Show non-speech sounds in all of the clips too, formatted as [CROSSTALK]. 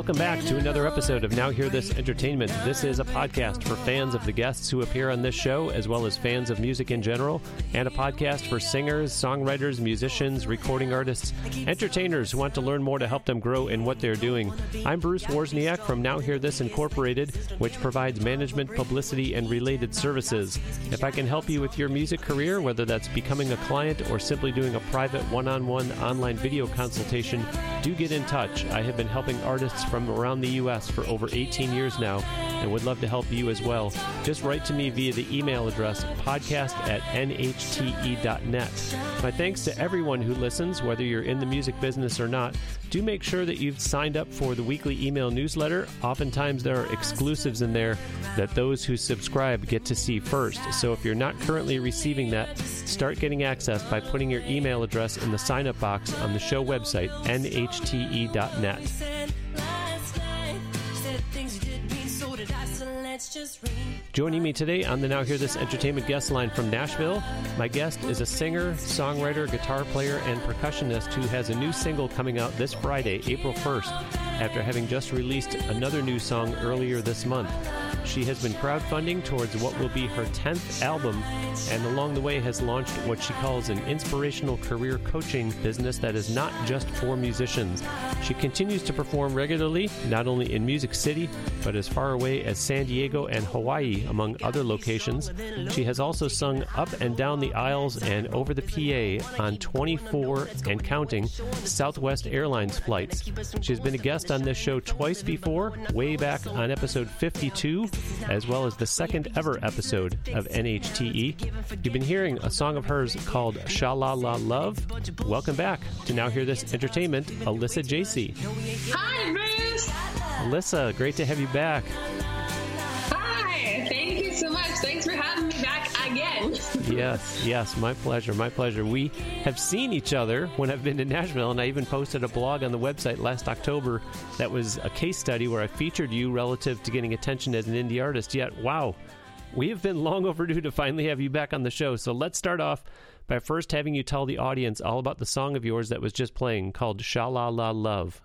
Welcome back to another episode of Now Hear This Entertainment. This is a podcast for fans of the guests who appear on this show, as well as fans of music in general, and a podcast for singers, songwriters, musicians, recording artists, entertainers who want to learn more to help them grow in what they're doing. I'm Bruce Wozniak from Now Hear This Incorporated, which provides management, publicity, and related services. If I can help you with your music career, whether that's becoming a client or simply doing a private one on one online video consultation, do get in touch. I have been helping artists from around the U.S. for over 18 years now and would love to help you as well. Just write to me via the email address podcast at nhte.net. My thanks to everyone who listens, whether you're in the music business or not. Do make sure that you've signed up for the weekly email newsletter. Oftentimes, there are exclusives in there that those who subscribe get to see first. So if you're not currently receiving that, start getting access by putting your email address in the sign up box on the show website, nhte.net. Joining me today on the Now Hear This Entertainment guest line from Nashville, my guest is a singer, songwriter, guitar player, and percussionist who has a new single coming out this Friday, April 1st, after having just released another new song earlier this month. She has been crowdfunding towards what will be her 10th album, and along the way has launched what she calls an inspirational career coaching business that is not just for musicians. She continues to perform regularly, not only in Music City, but as far away as San Diego and Hawaii, among other locations. She has also sung up and down the aisles and over the PA on 24 and counting Southwest Airlines flights. She's been a guest on this show twice before, way back on episode 52 as well as the second ever episode of NHTE. You've been hearing a song of hers called Sha La La Love. Welcome back to Now Hear This Entertainment, Alyssa Jacey. Hi, Bruce. Alyssa, great to have you back. [LAUGHS] Yes, yes, my pleasure, my pleasure. We have seen each other when I've been to Nashville, and I even posted a blog on the website last October that was a case study where I featured you relative to getting attention as an indie artist. Yet, wow, we have been long overdue to finally have you back on the show. So let's start off by first having you tell the audience all about the song of yours that was just playing called Sha La La Love.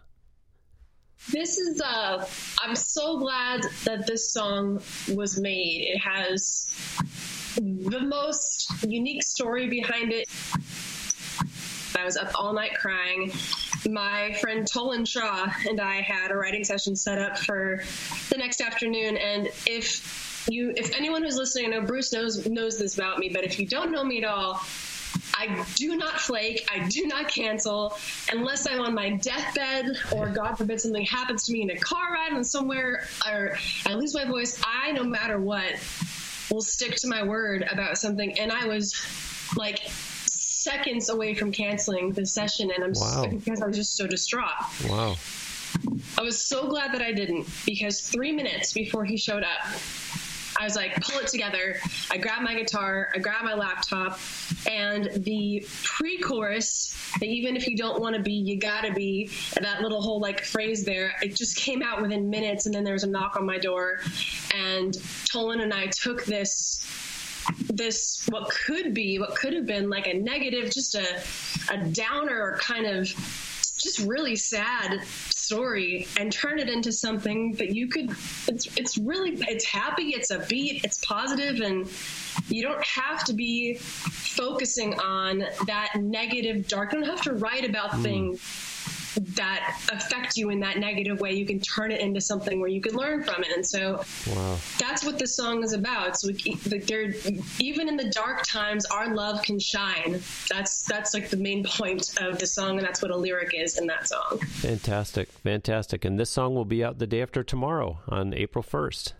This is, uh, I'm so glad that this song was made. It has the most unique story behind it. I was up all night crying. My friend Tolan Shaw and I had a writing session set up for the next afternoon. And if you, if anyone who's listening, I know Bruce knows knows this about me, but if you don't know me at all, I do not flake. I do not cancel unless I'm on my deathbed or God forbid something happens to me in a car ride and somewhere or I lose my voice. I, no matter what, will stick to my word about something. And I was like seconds away from canceling the session, and I'm Wow. because I was just so distraught. Wow. I was so glad that I didn't because three minutes before he showed up, I was like, pull it together. I grabbed my guitar, I grabbed my laptop, and the pre chorus, even if you don't want to be, you gotta be, that little whole like phrase there, it just came out within minutes, and then there was a knock on my door, and Tolan and I took this this what could be what could have been like a negative just a a downer kind of just really sad story and turn it into something that you could it's it's really it's happy it's a beat it's positive and you don't have to be focusing on that negative dark. You don't have to write about hmm. things that affect you in that negative way you can turn it into something where you can learn from it and so Wow. that's what this song is about. So we, like, there, even in the dark times, our love can shine. That's that's like the main point of the song, and that's what a lyric is in that song. Fantastic. Fantastic. And this song will be out the day after tomorrow on April 1st.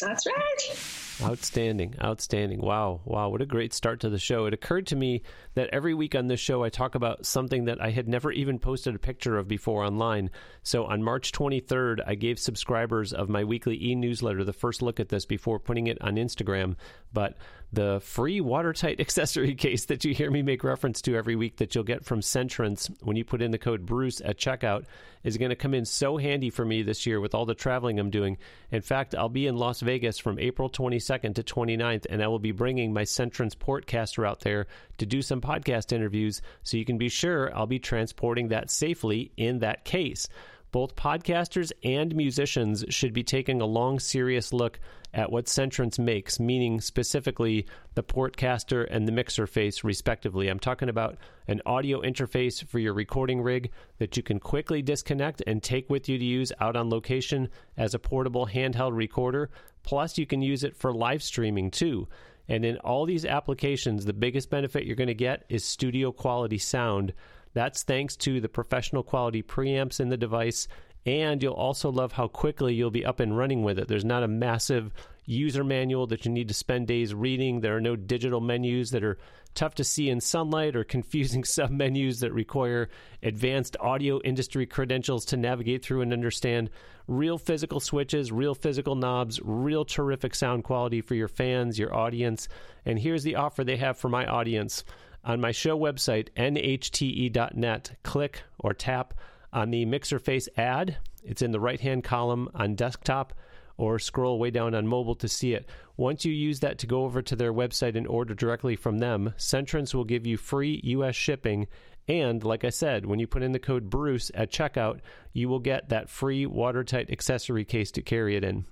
That's right. Outstanding. Outstanding. Wow. Wow. What a great start to the show. It occurred to me that every week on this show, I talk about something that I had never even posted a picture of before online. So on March 23rd, I gave subscribers of my weekly e newsletter the first look at this before putting it on Instagram. But the free watertight [LAUGHS] accessory case that you hear me make reference to every week that you'll get from Centrance when you put in the code Bruce at checkout is going to come in so handy for me this year with all the traveling I'm doing. In fact, I'll be in Las Vegas from April 22nd to 29th, and I will be bringing my Centrance Portcaster out there to do some podcast interviews so you can be sure I'll be transporting that safely in that case. Both podcasters and musicians should be taking a long, serious look at what Centrance makes, meaning specifically the Portcaster and the mixer face, respectively. I'm talking about an audio interface for your recording rig that you can quickly disconnect and take with you to use out on location as a portable handheld recorder. Plus, you can use it for live streaming too. And in all these applications, the biggest benefit you're going to get is studio quality sound. That's thanks to the professional quality preamps in the device and you'll also love how quickly you'll be up and running with it. There's not a massive user manual that you need to spend days reading. There are no digital menus that are tough to see in sunlight or [LAUGHS] confusing sub menus that require advanced audio industry credentials to navigate through and understand. Real physical switches, real physical knobs, real terrific sound quality for your fans, your audience. And here's the offer they have for my audience. On my show website, nhte.net, click or tap on the mixer face ad. It's in the right hand column on desktop or scroll way down on mobile to see it. Once you use that to go over to their website and order directly from them, Centrance will give you free US shipping. And like I said, when you put in the code Bruce at checkout, you will get that free watertight accessory case to carry it in.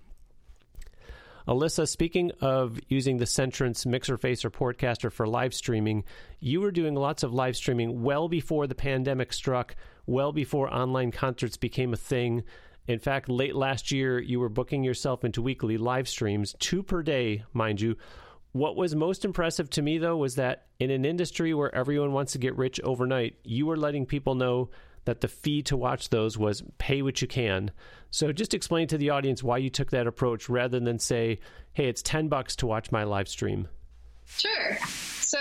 Alyssa, speaking of using the Centrance Mixer Face or Portcaster for live streaming, you were doing lots of live streaming well before the pandemic struck, well before online concerts became a thing. In fact, late last year, you were booking yourself into weekly live streams, two per day, mind you. What was most impressive to me, though, was that in an industry where everyone wants to get rich overnight, you were letting people know that the fee to watch those was pay what you can. So just explain to the audience why you took that approach rather than say, hey, it's 10 bucks to watch my live stream. Sure. So,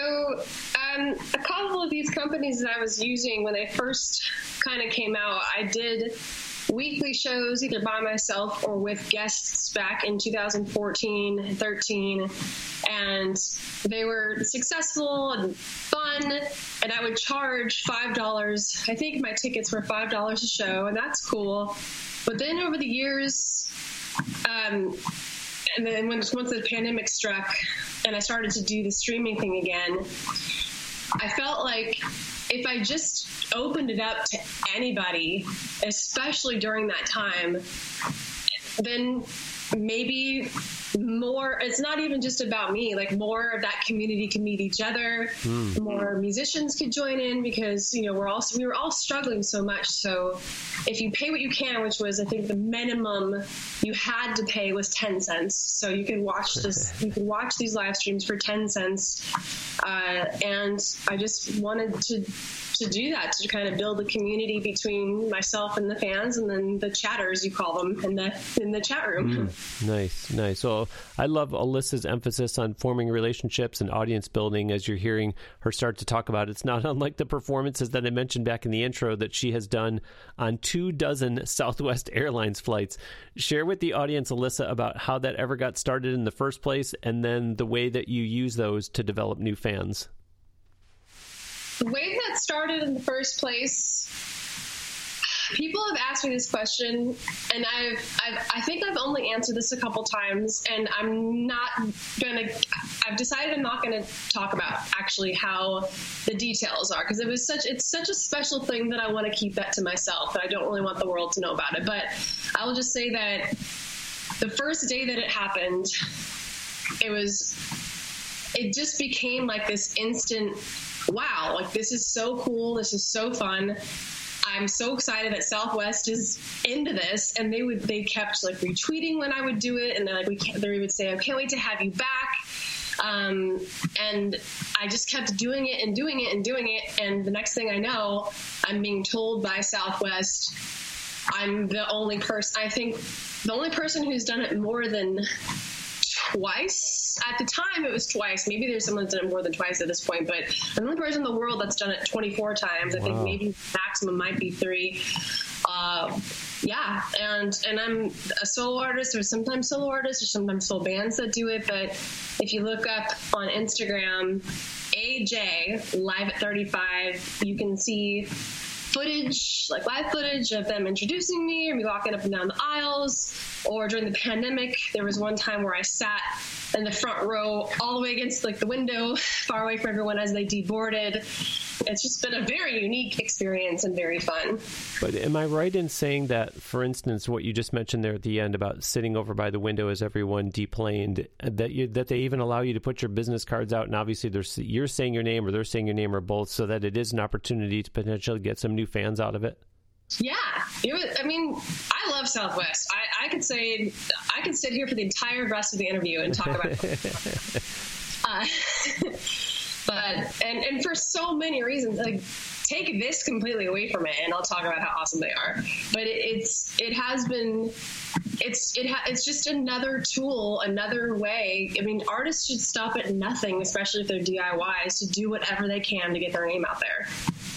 um, a couple of these companies that I was using when they first kind of came out, I did weekly shows either by myself or with guests back in 2014 13 and they were successful and fun and i would charge five dollars. I think my tickets were five dollars a show and that's cool. But then over the years um, and then once the pandemic struck and i started to do the streaming thing again i felt like if I just opened it up to anybody, especially during that time, then maybe more it's not even just about me like more of that community can meet each other. Mm. more musicians could join in because you know we're all we were all struggling so much. So if you pay what you can which was i think the minimum you had to pay was 10 cents. So you can watch [LAUGHS] this you can watch these live streams for 10 cents. Uh, and i just wanted to to do that to kind of build a community between myself and the fans and then the chatters you call them in the in the chat room. Mm. Nice nice so I love Alyssa's emphasis on forming relationships and audience building as you're hearing her start to talk about. It's not [LAUGHS] unlike the performances that I mentioned back in the intro that she has done on two dozen [LAUGHS] Southwest Airlines flights. Share with the audience, Alyssa, about how that ever got started in the first place and then the way that you use those to develop new fans. The way that started in the first place people have asked me this question, and I've, I've, I think I've only answered this a couple times, and I'm not gonna. I've decided I'm not gonna talk about actually how the details are because it was such. It's such a special thing that I want to keep that to myself, and I don't really want the world to know about it. But I will just say that the first day that it happened, it was. It just became like this instant wow, like this is so cool, this is so fun. I'm so excited that Southwest is into this, and they would they kept like retweeting when I would do it, and then like we they would say, "I can't wait to have you back." Um, and I just kept doing it and doing it and doing it, and the next thing I know, I'm being told by Southwest I'm the only person. I think the only person who's done it more than twice. At the time, it was twice. Maybe there's someone that's done it more than twice at this point, but I'm the only person in the world that's done it 24 times. I wow. think maybe maximum might be three. uh, yeah, and and I'm a solo artist, or sometimes solo artists, or sometimes full bands that do it. But if you look up on Instagram, AJ Live at 35, you can see footage, like live footage of them introducing me or me walking up and down the aisles. Or during the pandemic, there was one time where I sat in the front row all the way against like the window, [LAUGHS] far away from everyone as they deboarded it's just been a very unique experience and very fun. But am I right in saying that, for instance, what you just mentioned there at the end about sitting over by the window as everyone deplaned, that you, that they even allow you to put your business cards out, and obviously you're saying your name or they're saying your name or both, so that it is an opportunity to potentially get some new fans out of it. Yeah, it was, I mean, I love Southwest. I, I could say I could sit here for the entire rest of the interview and talk about. it. [LAUGHS] uh, [LAUGHS] but and and for so many reasons, like take this completely away from it, and I'll talk about how awesome they are. But it, it's it has been it's it ha- it's just another tool, another way. I mean, artists should stop at nothing, especially if they're DIYs, to do whatever they can to get their name out there.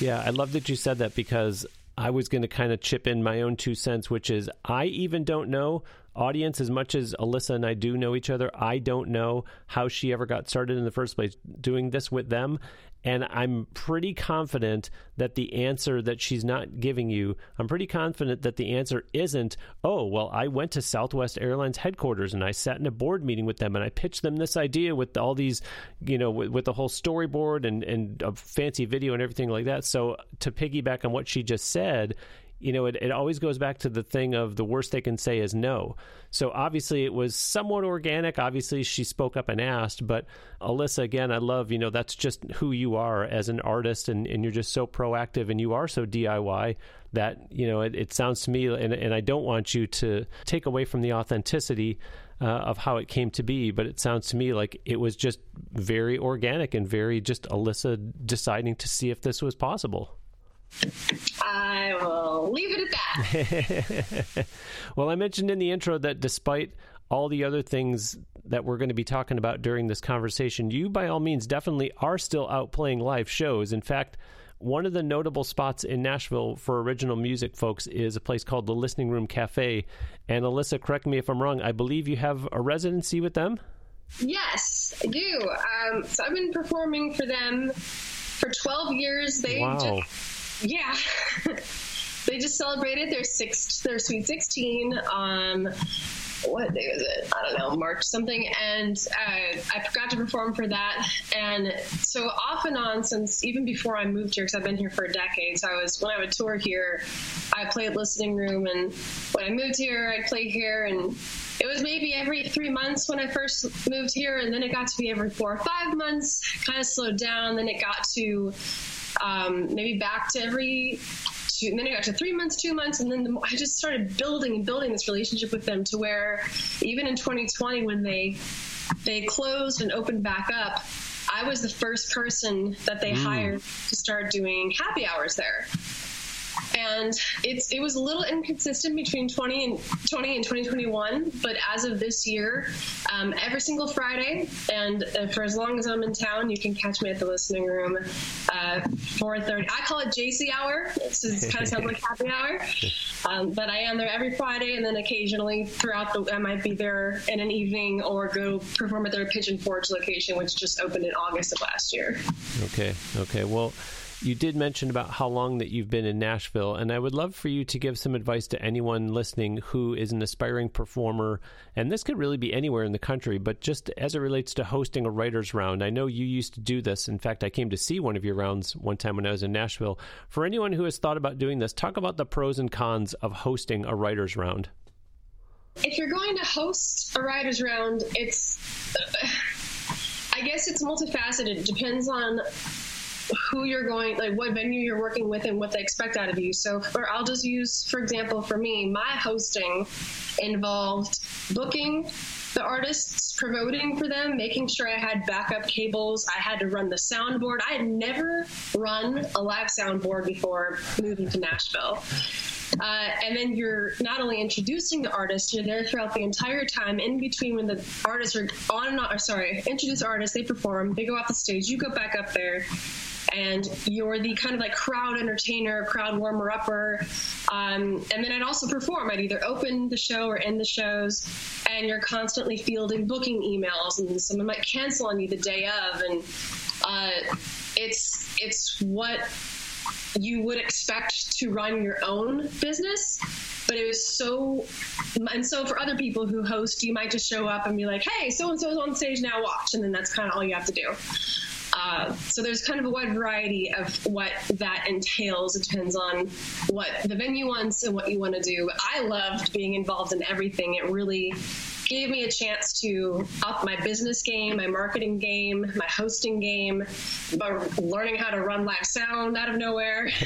Yeah, I love that you said that because I was going to kind of chip in my own two cents, which is I even don't know audience, as much as Alyssa and I do know each other, I don't know how she ever got started in the first place doing this with them. And I'm pretty confident that the answer that she's not giving you, I'm pretty confident that the answer isn't, oh, well, I went to Southwest Airlines headquarters and I sat in a board meeting with them and I pitched them this idea with all these, you know, with, with the whole storyboard and, and a fancy video and everything like that. So to piggyback on what she just said, you know, it, it always goes back to the thing of the worst they can say is no. So obviously it was somewhat organic. Obviously she spoke up and asked, but Alyssa, again, I love, you know, that's just who you are as an artist and, and you're just so proactive and you are so DIY that, you know, it, it sounds to me, and, and I don't want you to take away from the authenticity uh, of how it came to be, but it sounds to me like it was just very organic and very just Alyssa deciding to see if this was possible. I will leave it at that. [LAUGHS] well, I mentioned in the intro that despite all the other things that we're going to be talking about during this conversation, you by all means definitely are still out playing live shows. In fact, one of the notable spots in Nashville for original music folks is a place called the Listening Room Cafe. And Alyssa, correct me if I'm wrong, I believe you have a residency with them? Yes, I do. Um, so I've been performing for them for 12 years. They wow. just yeah. [LAUGHS] they just celebrated their sixth, their Sweet 16 on what day was it? I don't know, March something. And uh, I forgot to perform for that. And so off and on since even before I moved here, because I've been here for a decade. So I was when I would tour here, I played listening room, and when I moved here, I'd play here, and it was maybe every three months when I first moved here, and then it got to be every four or five months. Kind of slowed down. Then it got to um, maybe back to every two, then it got to three months, two months, and then the, I just started building and building this relationship with them to where even in 2020 when they they closed and opened back up, I was the first person that they mm. hired to start doing happy hours there and it's it was a little inconsistent between 20 and 20 and 2021 but as of this year um, every single friday and uh, for as long as i'm in town you can catch me at the listening room uh, 4.30 i call it jacey hour. It kind of sounds like happy hour. [LAUGHS] Um, but i am there every friday and then occasionally throughout the i might be there in an evening or go perform at their pigeon forge location which just opened in august of last year. Okay okay. Well you did mention about how long that you've been in Nashville, and I would love for you to give some advice to anyone listening who is an aspiring performer. And this could really be anywhere in the country, but just as it relates to hosting a writer's round, I know you used to do this. In fact, I came to see one of your rounds one time when I was in Nashville. For anyone who has thought about doing this, talk about the pros and cons of hosting a writer's round. If you're going to host a writer's round, it's. I guess it's multifaceted. It depends on who you're going, like what venue you're working with and what they expect out of you. So, or I'll just use, for example, for me, my hosting involved booking the artists, promoting for them, making sure I had backup cables. I had to run the soundboard. I had never run a live soundboard before moving to Nashville. Uh, and then you're not only introducing the artist, you're there throughout the entire time. In between, when the artists are on, or sorry, introduce artists, they perform, they go off the stage, you go back up there, and you're the kind of like crowd entertainer, crowd warmer upper. Um, and then I'd also perform. I'd either open the show or end the shows, and you're constantly fielding booking emails, and someone might cancel on you the day of, and uh, it's it's what you would expect to run your own business but it was so and so for other people who host you might just show up and be like hey so and so is on stage now watch and then that's kind of all you have to do uh, so there's kind of a wide variety of what that entails. It depends on what the venue wants and what you want to do. I loved being involved in everything. It really gave me a chance to up my business game, my marketing game, my hosting game, by learning how to run live sound out of nowhere. [LAUGHS]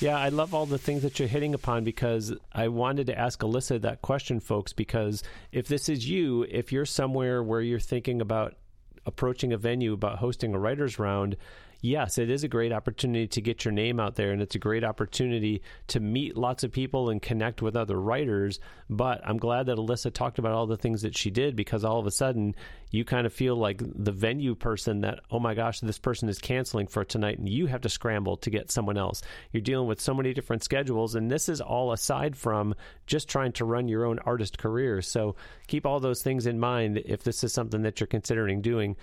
Yeah, I love all the things that you're hitting upon because I wanted to ask Alyssa that question, folks, because if this is you, if you're somewhere where you're thinking about approaching a venue about hosting a writer's round, yes, it is a great opportunity to get your name out there and it's a great opportunity to meet lots of people and connect with other writers. But I'm glad that Alyssa talked about all the things that she did because all of a sudden you kind of feel like the venue person that, oh my gosh, this person is canceling for tonight and you have to scramble to get someone else. You're dealing with so many different schedules and this is all aside from just trying to run your own artist career. So keep all those things in mind if this is something that you're considering doing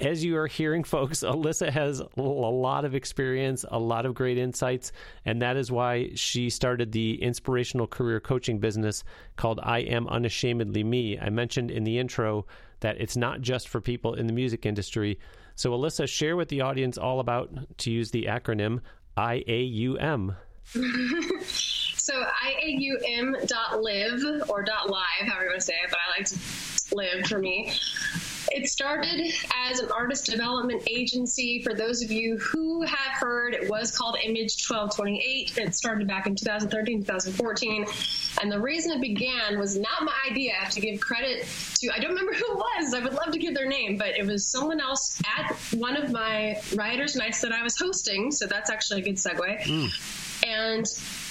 as you are hearing, folks, Alyssa has a lot of experience, a lot of great insights, and that is why she started the inspirational career coaching business called I Am Unashamedly Me. I mentioned in the intro that it's not just for people in the music industry. So, Alyssa, share with the audience all about, to use the acronym, IAUM. [LAUGHS] so, IAUM.live or .live, however you want to say it, but I like to live for me. It started as an artist development agency. For those of you who have heard, it was called Image 1228. It started back in 2013, 2014. And the reason it began was not my idea. I have to give credit to, I don't remember [LAUGHS] who it was. I would love to give their name, but it was someone else at one of my writers' nights that I was hosting. So that's actually a good segue. Mm. And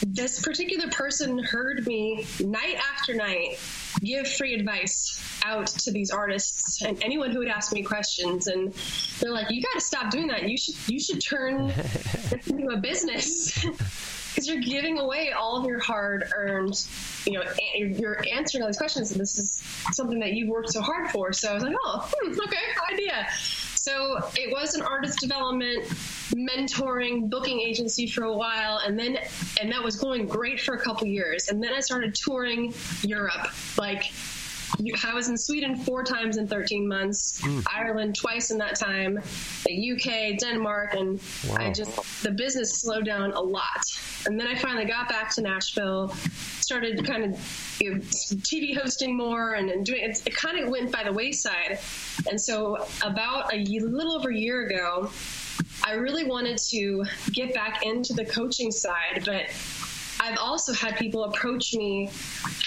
this particular person heard me night after night give free advice out to these artists and anyone who would ask me questions. And they're like, "You got to stop doing that. You should you should turn [LAUGHS] this into a business." [LAUGHS] because you're giving away all of your hard earned, you know, you're answering all these questions, and this is something that you've worked so hard for. So I was like, oh, hmm, okay, idea. So it was an artist development, mentoring, booking agency for a while, and then and that was going great for a couple years. And then I started touring Europe, like I was in Sweden four times in 13 months, mm. Ireland twice in that time, the UK, Denmark, and wow. I just the business slowed down a lot. And then I finally got back to Nashville, started kind of you know, TV hosting more, and, and doing it. It kind of went by the wayside. And so about a little over a year ago, I really wanted to get back into the coaching side, but I've also had people approach me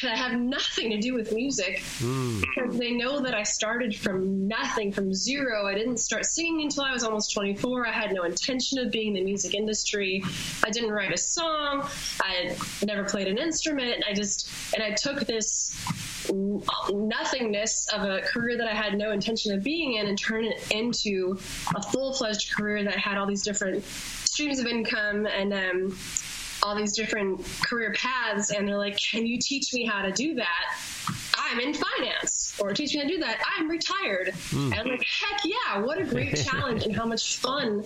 that have nothing to do with music mm. because they know that I started from nothing, from zero. I didn't start singing until I was almost 24. I had no intention of being in the music industry. I didn't write a song. I never played an instrument. I just, and I took this nothingness of a career that I had no intention of being in and turned it into a full fledged career that had all these different streams of income and um, all these different career paths and they're like, can you teach me how to do that? I'm in finance or teach me how to do that. I'm retired. Mm. And I'm like, heck yeah, what a great [LAUGHS] challenge and how much fun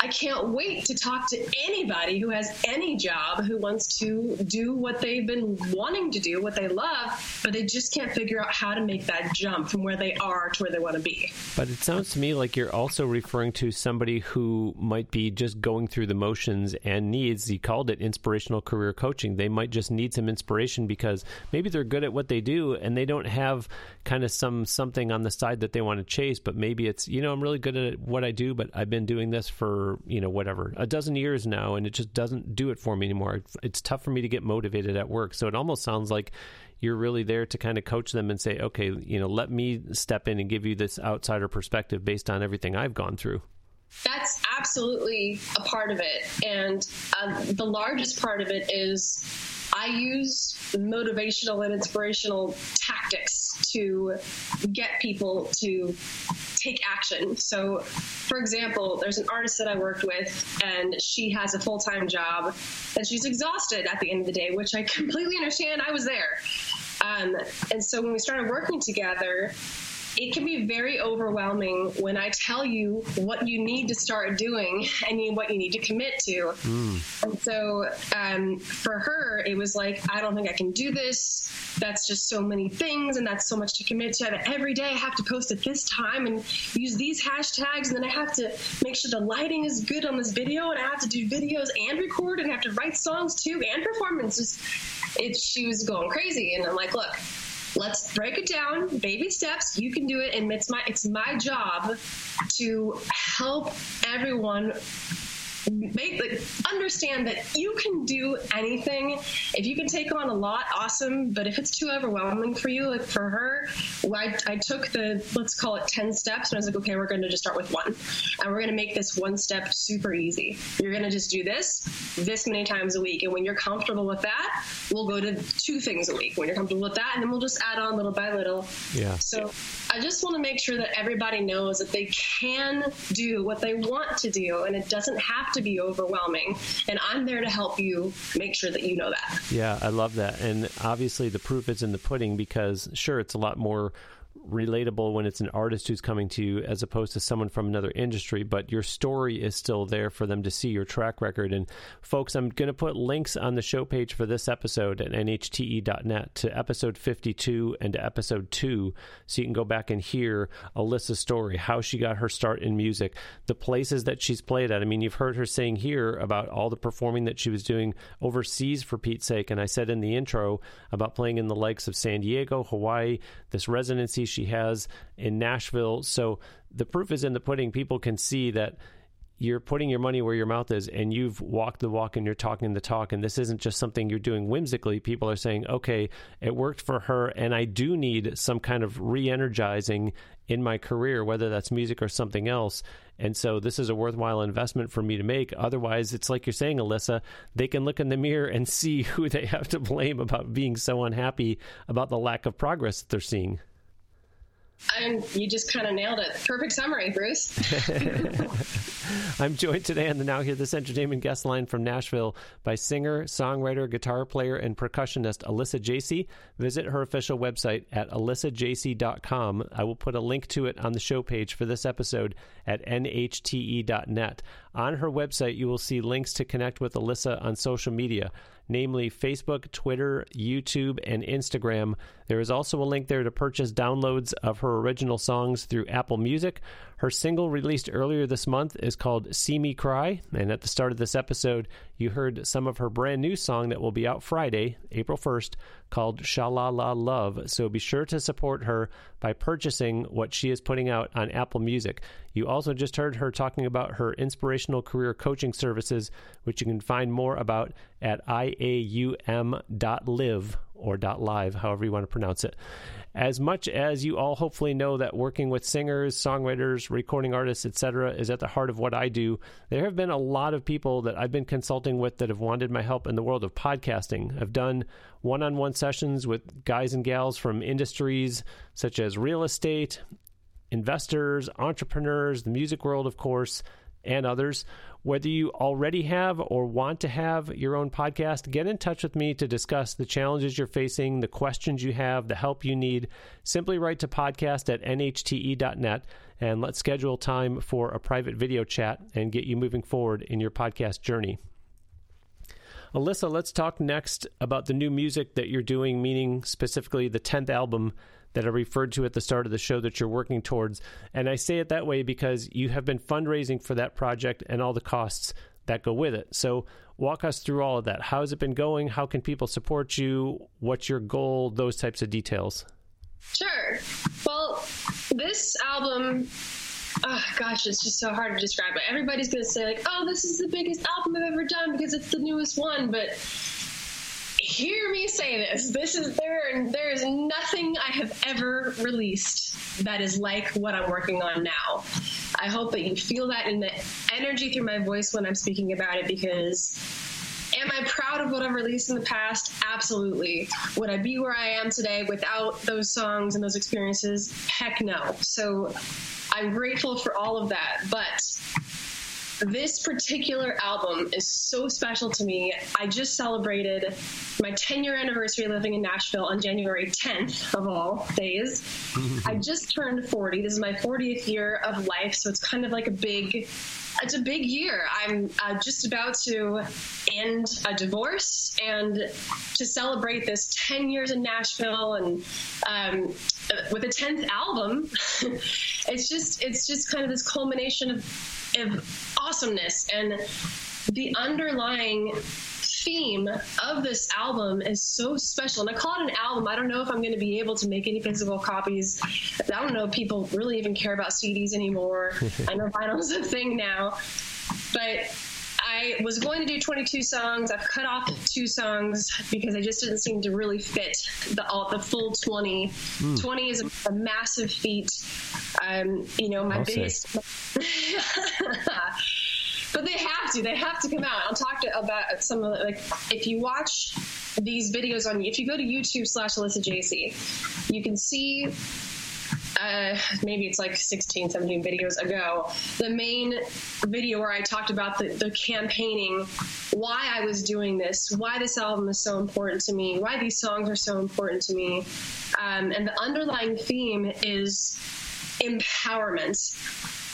I can't wait to talk to anybody who has any job who wants to do what they've been wanting to do, what they love, but they just can't figure out how to make that jump from where they are to where they want to be. But it sounds to me like you're also referring to somebody who might be just going through the motions and needs, you called it inspirational career coaching. They might just need some inspiration because maybe they're good at what they do and they don't have kind of some something on the side that they want to chase, but maybe it's, you know, I'm really good at what I do, but I've been doing this for, you know, whatever, a dozen years now, and it just doesn't do it for me anymore. It's tough for me to get motivated at work. So it almost sounds like you're really there to kind of coach them and say, okay, you know, let me step in and give you this outsider perspective based on everything I've gone through. That's absolutely a part of it. And um, the largest part of it is I use motivational and inspirational tactics to get people to take action. So, for example, there's an artist that I worked with, and she has a full time job, and she's exhausted at the end of the day, which I [LAUGHS] completely understand. I was there. Um, and so when we started working together, it can be very overwhelming when I tell you what you need to start doing [LAUGHS] and what you need to commit to. Mm. And so um, for her, it was like, I don't think I can do this. That's just so many things, and that's so much to commit to. Every day I have to post at this time and use these hashtags, and then I have to make sure the lighting is good on this video, and I have to do videos and record, and I have to write songs too and performances. It, she was going crazy, and I'm like, look, let's break it down baby steps. You can do it and it's my it's my job to help everyone make like understand that you can do anything. If you can take on a lot, awesome. But if it's too overwhelming for you, like for her, I, I took the let's call it ten steps, and I was like, okay, we're going to just start with one, and we're going to make this one step super easy. You're going to just do this this many times a week, and when you're comfortable with that, we'll go to two things a week. When you're comfortable with that, and then we'll just add on little by little. Yeah. So I just want to make sure that everybody knows that they can do what they want to do, and it doesn't have to be overwhelming. And I'm there to help you make sure that you know that. Yeah, I love that. And obviously, the proof is in the pudding because, sure, it's a lot more relatable when it's an artist who's coming to you as opposed to someone from another industry, but your story is still there for them to see your track record. And folks, I'm going to put links on the show page for this episode at nhte.net to episode 52 and to episode 2 so you can go back and hear Alyssa's story, how she got her start in music, the places that she's played at. I mean, you've heard her saying here about all the performing that she was doing overseas for Pete's sake. And I said in the intro about playing in the likes of San Diego, Hawaii, this residency she has in Nashville. So the proof is in the pudding. People can see that you're putting your money where your mouth is and you've walked the walk and you're talking the talk. And this isn't just something you're doing whimsically. People are saying okay it worked for her. And i do need some kind of re-energizing in my career whether that's music or something else. And so this is a worthwhile investment for me to make. Otherwise it's like you're saying alyssa they can look in the mirror and [LAUGHS] see who they have to blame about being so unhappy about the lack of progress that they're seeing and you just kind of nailed it. Perfect summary, Bruce. [LAUGHS] I'm joined today on the Now Hear This Entertainment guest line from Nashville by singer, songwriter, guitar player, and percussionist Alyssa Jacey. Visit her official website at alyssajacey.com. I will put a link to it on the show page for this episode at nhte.net. On her website, you will see links to connect with Alyssa on social media namely Facebook, Twitter, YouTube, and Instagram. There is also a link there to purchase downloads of her original songs through Apple Music. Her single released earlier this month is called See Me Cry, and at the start of this episode, you heard some of her brand new song that will be out Friday, April 1st, called Shalala Love. So be sure to support her by purchasing what she is putting out on Apple Music. You also just heard her talking about her inspirational career coaching services, which you can find more about at iaum.live or .live, however you want to pronounce it. As much as you all hopefully know that working with singers, songwriters, recording artists, etc., is at the heart of what I do, there have been a lot of people that I've been consulting with that have wanted my help in the world of podcasting. I've done one on one sessions with guys and gals from industries such as real estate, investors, entrepreneurs, the music world, of course, and others. Whether you already have or want to have your own podcast, get in touch with me to discuss the challenges you're facing, the questions you have, the help you need. Simply write to podcast at nhte.net and let's schedule time for a private video chat and get you moving forward in your podcast journey. Alyssa, let's talk next about the new music that you're doing, meaning specifically the 10th album that I referred to at the start of the show that you're working towards. And I say it that way because you have been fundraising for that project and all the costs that go with it. So, walk us through all of that. How has it been going? How can people support you? What's your goal? Those types of details. Sure. Well, this album oh gosh, it's just so hard to describe But Everybody's to say like, "Oh, this is the biggest album I've ever done because it's the newest one," but hear me say this. This is there. There is nothing I have ever released that is like what I'm working on now. I hope that you feel that in the energy through my voice when I'm speaking about it because Am I proud of what I've released in the past? Absolutely. Would I be where I am today without those songs and those experiences? Heck no. So I'm grateful for all of that. But this particular album is so special to me. I just celebrated my 10 year anniversary living in Nashville on January 10th of all days. [LAUGHS] I just turned 40. This is my 40th year of life, so it's kind of like a big it's a big year. I'm uh, just about to end a divorce and to celebrate this 10 years in Nashville and um, with a 10th album. [LAUGHS] it's just it's just kind of this culmination of, of awesomeness and the underlying theme of this album is so special. And I call it an album. I don't know if I'm going to be able to make any physical copies. I don't know if people really even care about CDs anymore. [LAUGHS] I know vinyl's a thing now. But I was going to do 22 songs. I've cut off two songs because I just didn't seem to really fit the all the full 20. Mm. 20 is a, a massive feat. Um, you know, my I'll biggest. [LAUGHS] but they have to. They have to come out. I'll talk to, about some of the, like if you watch these videos on if you go to YouTube slash Alyssa Jacey, you can see uh, maybe it's like 16, 17 videos ago, the main video where I talked about the, the, campaigning, why I was doing this, why this album is so important to me, why these songs are so important to me. Um, and the underlying theme is empowerment.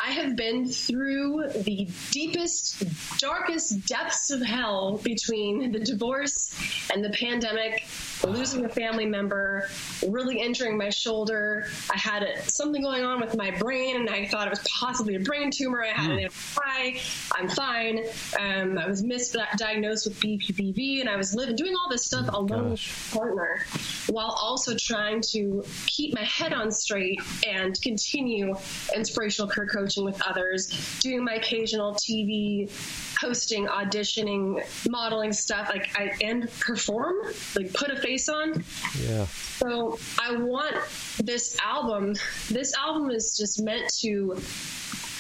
I have been through the deepest, darkest depths of hell between the divorce and the pandemic, losing a family member, really injuring my shoulder. I had a, something going on with my brain, and I thought it was possibly a brain tumor. I had mm. an MRI. I'm fine. Um, I was misdiagnosed with BPPV, and I was living doing all this stuff oh, alone gosh. with my partner, while also trying to keep my head on straight and continue inspirational career coaching coaching with others, doing my occasional TV hosting, auditioning, modeling stuff, like I and perform, like put a face on. Yeah. So I want this album. This album is just meant to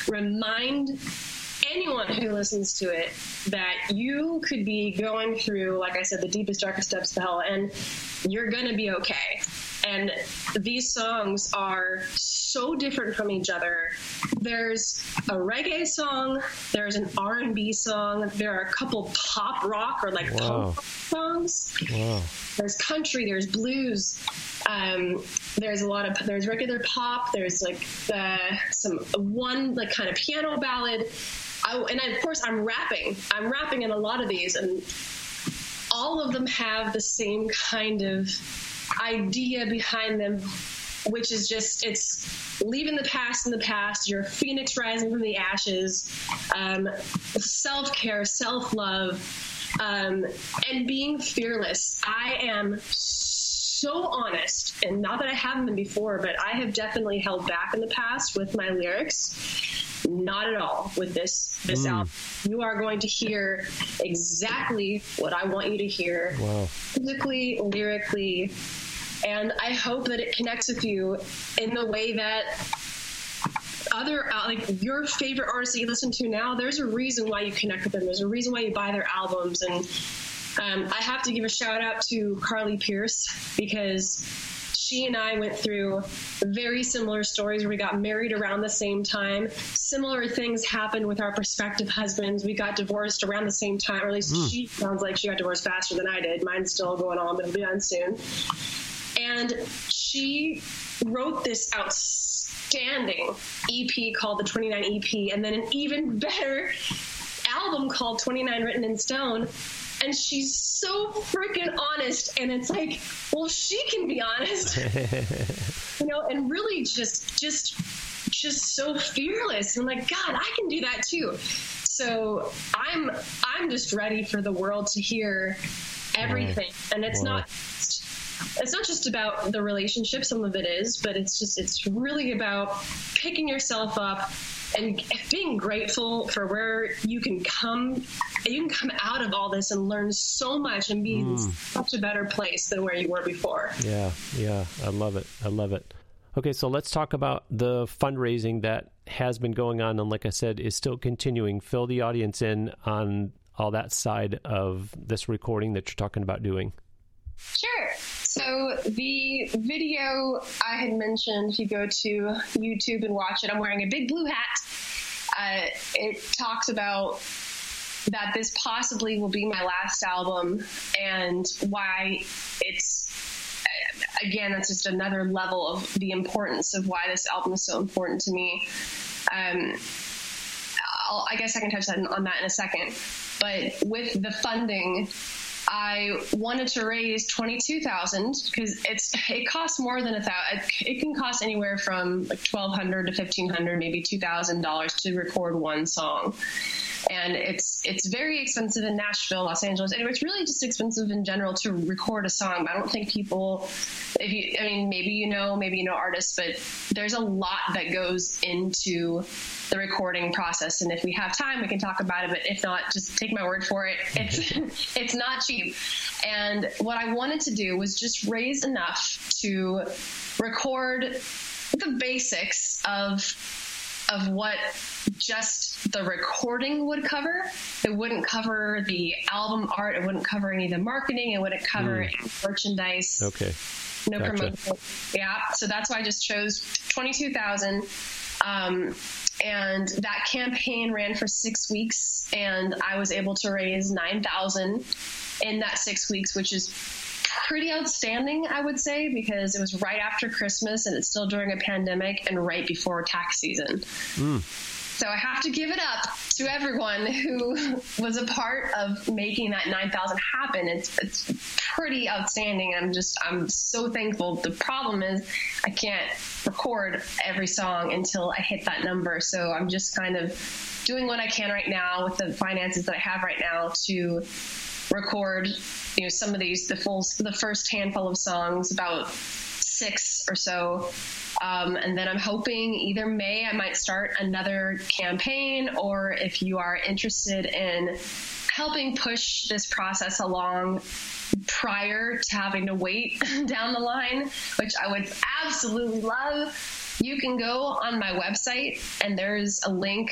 remind anyone who listens to it that you could be going through, like I said, the deepest, darkest depths of hell, and you're gonna be okay. And these songs are so different from each other. There's a reggae song, there's an R&B song, there are a couple pop rock or like wow. pop songs. Wow. There's country, there's blues. Um, there's a lot of there's regular pop. There's like uh, some one like kind of piano ballad. I, and I, of course I'm rapping. I'm rapping in a lot of these, and all of them have the same kind of idea behind them which is just it's leaving the past in the past. You're phoenix rising from the ashes. Um, self care, self love, um, and being fearless. I am so honest, and not that I haven't been before, but I have definitely held back in the past with my lyrics. Not at all with this this mm. album. You are going to hear exactly what I want you to hear. Wow. Physically, lyrically, and I hope that it connects with you in the way that other uh, like your favorite artists that you listen to now there's a reason why you connect with them there's a reason why you buy their albums and um, i have to give a shout out to carly pearce because she and I went through very similar stories where we got married around the same time. Similar things happened with our prospective husbands. We got divorced around the same time, or at least mm. she sounds like she got divorced faster than I did. Mine's still going on, but it'll be done soon. And she wrote this outstanding EP called the 29 EP, and then an even [LAUGHS] better album called 29 Written in Stone. And she's so freaking honest, and it's like, well, she can be honest, [LAUGHS] you know, and really just, just, just so fearless. And like, God, I can do that too. So I'm, I'm just ready for the world to hear everything, and it's not it's not just about the relationship some of it is but it's just it's really about picking yourself up and being grateful for where you can come you can come out of all this and learn so much and be mm. in such a better place than where you were before yeah yeah i love it i love it okay so let's talk about the fundraising that has been going on and like i said is still continuing fill the audience in on all that side of this recording that you're talking about doing? Sure. So the video I had mentioned, if you go to YouTube and watch it, I'm wearing a big blue hat. Uh, it talks about that this possibly will be my last album and why it's again that's just another level of the importance of why this album is so important to me um, i guess i can touch on that in a second but with the funding I wanted to raise twenty two thousand because it's it costs more than a thousand. It can cost anywhere from like twelve hundred to fifteen hundred, maybe two thousand dollars to record one song and it's it's very expensive in Nashville, Los Angeles, and it's really just expensive in general to record a song. I don't think people, if you, I mean, maybe you know, maybe you know artists, but there's a lot that goes into the recording process. And if we have time, we can talk about it. But if not, just take my word for it. It's [LAUGHS] it's not cheap. And what I wanted to do was just raise enough to record the basics of of what just the recording would cover. It wouldn't cover the album art. It wouldn't cover any of the marketing. It wouldn't cover mm. merchandise. Okay. No gotcha. promotion. Yeah. So that's why I just chose 22,000. Um, and that campaign ran for six weeks and I was able to raise 9,000 in that six weeks, which is pretty outstanding, I would say, because it was right after Christmas and it's still during a pandemic and right before tax season. Mm. So I have to give it up to everyone who was a part of making that 9,000 happen. It's, it's pretty outstanding. I'm just, I'm so thankful. The problem is I can't record every song until I hit that number. So I'm just kind of doing what I can right now with the finances that I have right now to record, you know, some of these, the full, the first handful of songs, about six or so. Um, and then I'm hoping either May I might start another campaign, or if you are interested in helping push this process along prior to having to wait [LAUGHS] down the line, which I would absolutely love you can go on my website and there's a link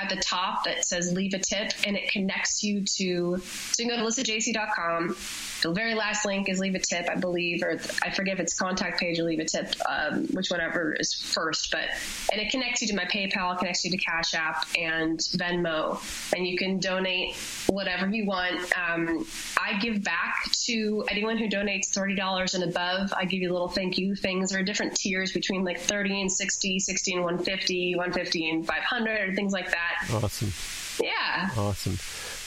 at the top that says leave a tip and it connects you to, so you can go to alyssajacey.com. The very last link is leave a tip, I believe, or I forget if it's contact page or leave a tip, um, which whatever is first, but, and it connects you to my PayPal, connects you to Cash App and Venmo, and you can donate whatever you want. Um, I give back to anyone who donates $30 and above. I give you little thank you things. There are different tiers between like 30 and 60, 60 and 150, 150 and 500, things like that. Awesome. Yeah. Awesome.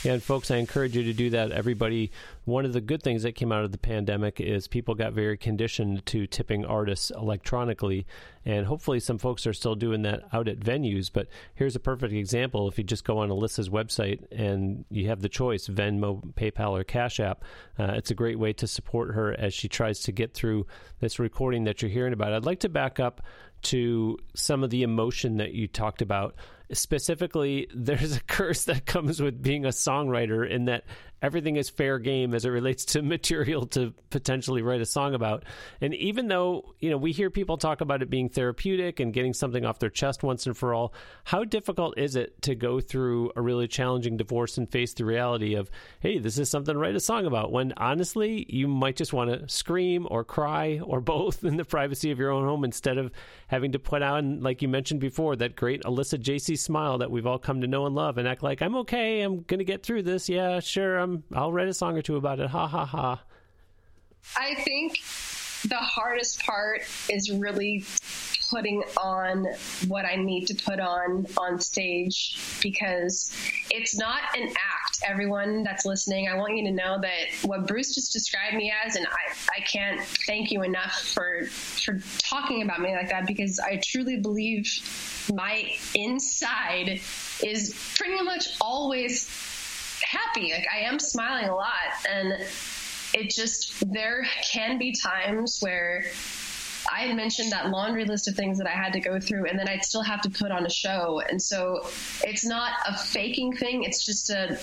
And folks, I encourage you to do that. Everybody, one of the good things that came out of the pandemic is people got very conditioned to tipping artists electronically, and hopefully some folks are still doing that out at venues. But here's a perfect example: if you just go on Alyssa's website and you have the choice Venmo, PayPal, or Cash App, uh, it's a great way to support her as she tries to get through this recording that you're hearing about. I'd like to back up to some of the emotion that you talked about specifically there's a curse that comes with being a songwriter in that everything is fair game as it relates to [LAUGHS] material to potentially write a song about. And even though, you know, we hear people talk about it being therapeutic and getting something off their chest once and for all, how difficult is it to go through a really challenging divorce and face the reality of, hey, this is something to write a song about when honestly you might just want to scream or cry or [LAUGHS] both in the privacy of your own home instead of having to put on, like you mentioned before, that great Alyssa Jacey smile that we've all come to know and love and act like I'm okay, I'm gonna get through this. Yeah, sure, I'm I'll write a song or two about it. Ha ha ha. I think the hardest part is really putting on what I need to put on on stage because it's not an act. Everyone that's listening, I want you to know that what Bruce just described me as, and I, I can't thank you enough for for talking about me like that because I truly believe my inside is pretty much always happy. Like I am smiling a lot, and it just there can be times where I had mentioned that laundry list of things that I had to go through, and then I'd still have to put on a show. And so it's not a faking thing. It's just a,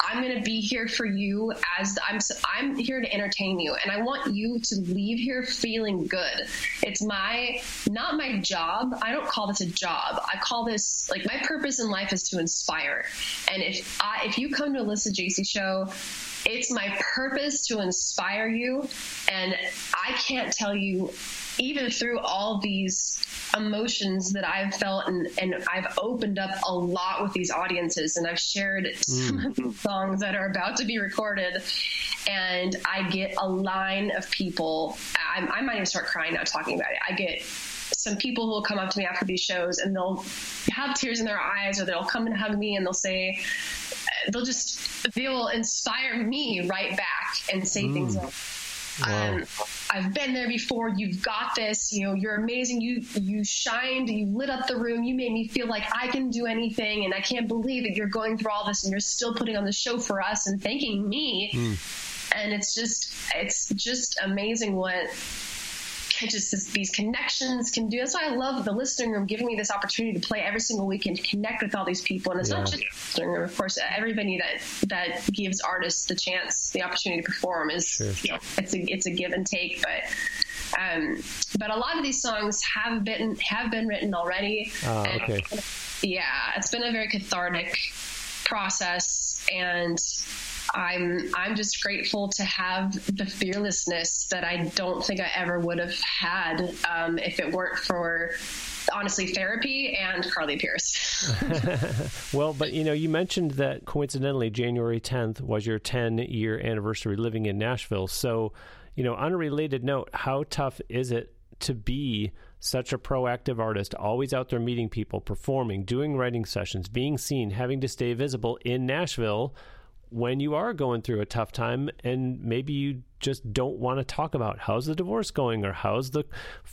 I'm going to be here for you as I'm, I'm here to entertain you. And I want you to leave here feeling good. It's my, not my job. I don't call this a job. I call this like my purpose in life is to inspire. And if I, if you come to Alyssa Jacey show, it's my purpose to inspire you. And I can't tell you even through all these emotions that I've felt and, and I've opened up a lot with these audiences and I've shared mm. some of these songs that are about to be recorded and I get a line of people I, I might even start crying now talking about it I get some people who will come up to me after these shows and they'll have tears in their eyes or they'll come and hug me and they'll say they'll just they'll inspire me right back and say mm. things like Wow. Um, I've been there before. You've got this. You know, you're amazing. You you shined. You lit up the room. You made me feel like I can do anything, and I can't believe that you're going through all this and you're still putting on the show for us and thanking me. Mm. And it's just it's just amazing what just this, these connections can do. That's why I love the listening room giving me this opportunity to play every single weekend to connect with all these people. And it's yeah. not just the listening room, of course. Everybody that that gives artists the chance, the opportunity to perform is sure. you know, it's a it's a give and take. But um, but a lot of these songs have been have been written already. Oh, okay. yeah, it's been a very cathartic process and I'm I'm just grateful to have the fearlessness that I don't think I ever would have had um, if it weren't for honestly therapy and Carly Pearce. [LAUGHS] well, but you know, you mentioned that coincidentally January 10th was your 10 year anniversary living in Nashville. So, you know, on a related note, how tough is it to be such a proactive artist, always out there meeting people, performing, doing writing sessions, being seen, having to stay visible in Nashville? When you are going through a tough time and maybe you just don't want to talk about how's the divorce going or how's the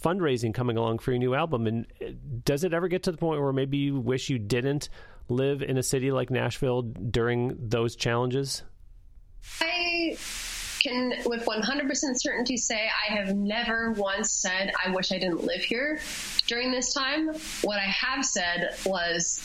fundraising coming along for your new album and uh, does it ever get to the point where maybe you wish you didn't live in a city like Nashville during those challenges? I can with 100% certainty say I have never once said I wish I didn't live here during this time. What I have said was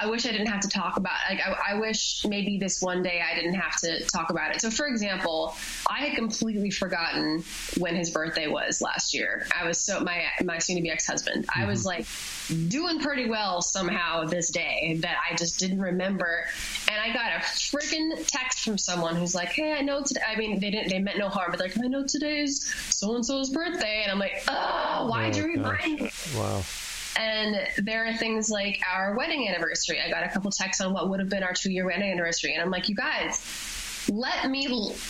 I wish I didn't have to talk about. Like, I, I, wish maybe this one day I didn't have to talk about it. So, for example, I had completely forgotten when his birthday was last year. I was so my my soon to be ex husband. Mm-hmm. I was mm-hmm. like doing pretty well somehow this day that I just didn't remember. And I got a freaking text from someone who's like, "Hey, I know today." I mean, they didn't. They meant no harm, but like, I know today's so and so's birthday, and I'm like, "Oh, why'd oh, you remind me?" Wow. And there are things like our wedding anniversary. I got a couple texts on what would have been our two year wedding anniversary. And I'm like, you guys, let me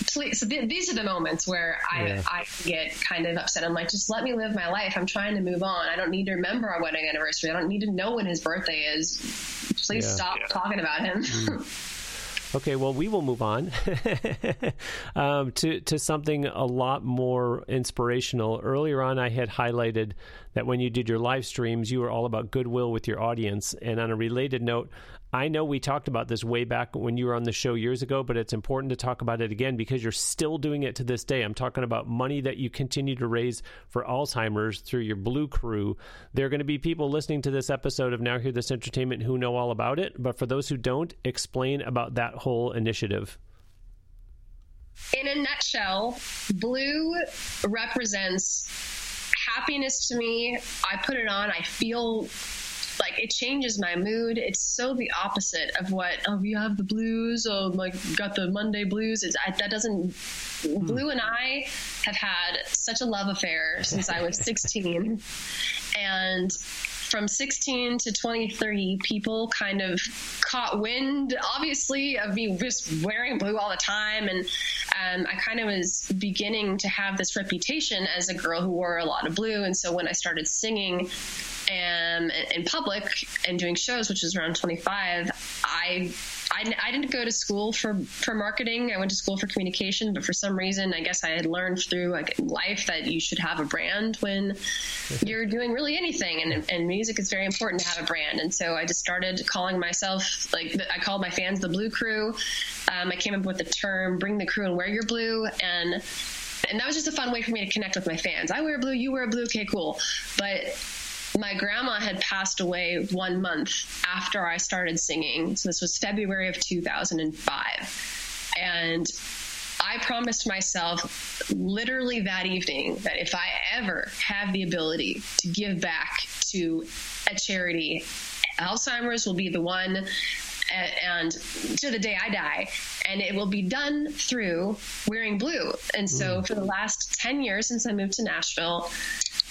please. So th- these are the moments where I, yeah. I get kind of upset. I'm like, just let me live my life. I'm trying to move on. I don't need to remember our wedding anniversary. I don't need to know when his birthday is. Please yeah. stop yeah. talking about him. Mm. [LAUGHS] Okay, well, we will move on [LAUGHS] um, to to something a lot more inspirational. Earlier on, I had highlighted that when you did your live streams, you were all about goodwill with your audience. And on a related note, I know we talked about this way back when you were on the show years ago, but it's important to talk about it again because you're still doing it to this day. I'm talking about money that you continue to raise for Alzheimer's through your Blue Crew. There are going to be people listening to this episode of Now Hear This Entertainment who know all about it, but for those who don't, explain about that whole initiative. In a nutshell, Blue represents happiness to me. I put it on, I feel like it changes my mood. It's so the opposite of what oh you have the blues oh like got the Monday blues. It's I, that doesn't. Hmm. Blue and I have had such a love affair since I was [LAUGHS] 16, and from 16 to 23, people kind of caught wind, obviously, of me just wearing blue all the time. And um, I kind of was beginning to have this reputation as a girl who wore a lot of blue. And so when I started singing and in public and doing shows, which was around 25, I, I, I didn't go to school for, for marketing. I went to school for communication, but for some reason, I guess I had learned through like life that you should have a brand when [LAUGHS] you're doing really anything. And, and music is very important to have a brand. And so I just started calling myself like I called my fans the Blue Crew. Um, I came up with the term "Bring the crew and wear your blue," and and that was just a fun way for me to connect with my fans. I wear blue, you wear blue, okay, cool. But my grandma had passed away one month after I started singing. So this was February of 2005. And I promised myself literally that evening that if I ever have the ability to give back to a charity, Alzheimer's will be the one and to the day I die. And it will be done through wearing blue. And so mm. for the last 10 years since I moved to Nashville,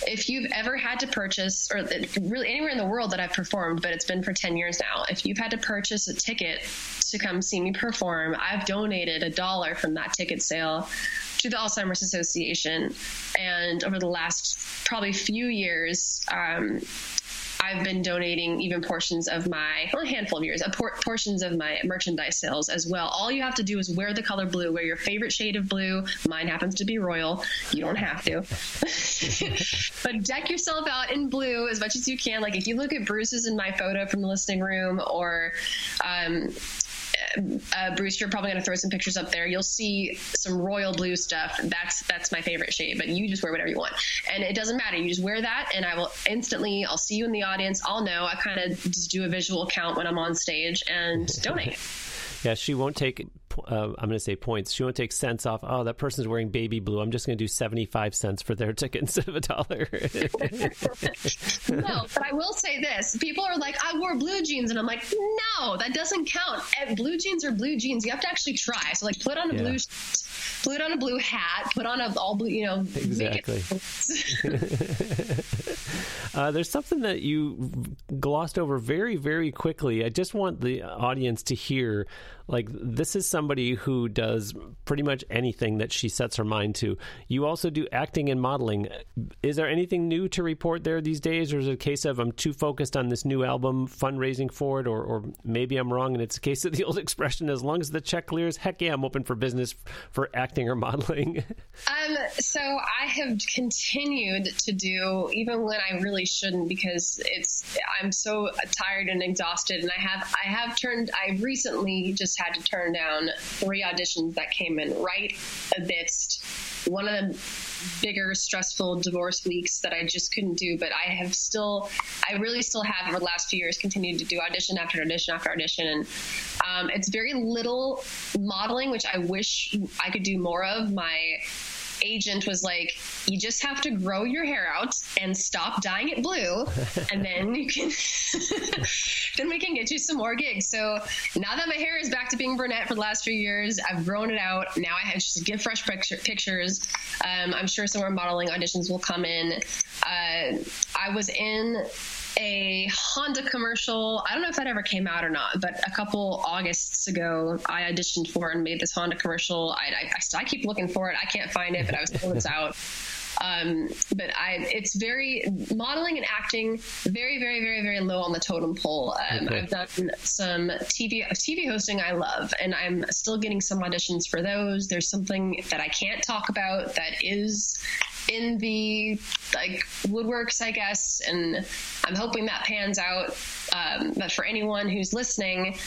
if you've ever had to purchase, or really anywhere in the world that I've performed, but it's been for 10 years now, if you've had to purchase a ticket to come see me perform, I've donated a dollar from that ticket sale to the Alzheimer's Association. And over the last probably few years, um, I've been donating even portions of my, a handful of years, por- portions of my merchandise sales as well. All you have to do is wear the color blue, wear your favorite shade of blue. Mine happens to be royal. You don't have to. [LAUGHS] but deck yourself out in blue as much as you can. Like if you look at Bruce's in my photo from the listening room or, um, uh, Bruce, you're probably going to throw some pictures up there. You'll see some royal blue stuff. That's that's my favorite shade. But you just wear whatever you want, and it doesn't matter. You just wear that, and I will instantly. I'll see you in the audience. I'll know. I kind of just do a visual count when I'm on stage and donate. [LAUGHS] Yeah, she won't take. Uh, I'm going to say points. She won't take cents off. Oh, that person's wearing baby blue. I'm just going to do 75 cents for their [LAUGHS] ticket instead of a dollar. no, but I will say this: people are like, "I wore blue jeans," and I'm like, "No, that doesn't count. Eh, blue jeans are blue jeans. You have to actually try. So, like, put on a yeah. blue, put on a blue hat, put on a all blue. You know, exactly." [LAUGHS] uh, there's something that you glossed over very, very quickly. I just want the audience to hear like this is somebody who does pretty much anything that she sets her mind to. You also do acting and modeling. Is there anything new to report there these days, or is it a case of I'm too focused on this new album fundraising for it, or, or maybe I'm wrong and it's a case of the [LAUGHS] old expression: as long as the check clears, heck yeah, I'm open for business for acting or modeling. [LAUGHS] um, so I have continued to do even when I really shouldn't because it's I'm so tired and exhausted, and I have I have turned I recently just had to turn down three auditions that came in right amidst one of the bigger stressful divorce weeks that I just couldn't do. But I have still, I really still have over the last few years continued to do audition after audition after audition. And um, it's very little modeling, which I wish I could do more of. My agent was like, you just have to grow your hair out and stop dyeing it blue, and then you can, [LAUGHS] then we can get you some more gigs. So now that my hair is back to being brunette for the last few years, I've grown it out. Now I have just give fresh pictures. Um, I'm sure some more modeling auditions will come in. Uh, I was in a Honda commercial. I don't know if that ever came out or not, but a couple Augusts ago, I auditioned for and made this Honda commercial. I, I, I, I keep looking for it. I can't find it, but I was told it's out. Um, but I, it's very modeling and acting, very, very, very, very low on the totem pole. Um, okay. I've done some TV TV hosting I love, and I'm still getting some auditions for those. There's something that I can't talk about that is in the like woodworks, I guess, and I'm hoping that pans out. Um, but for anyone who's listening,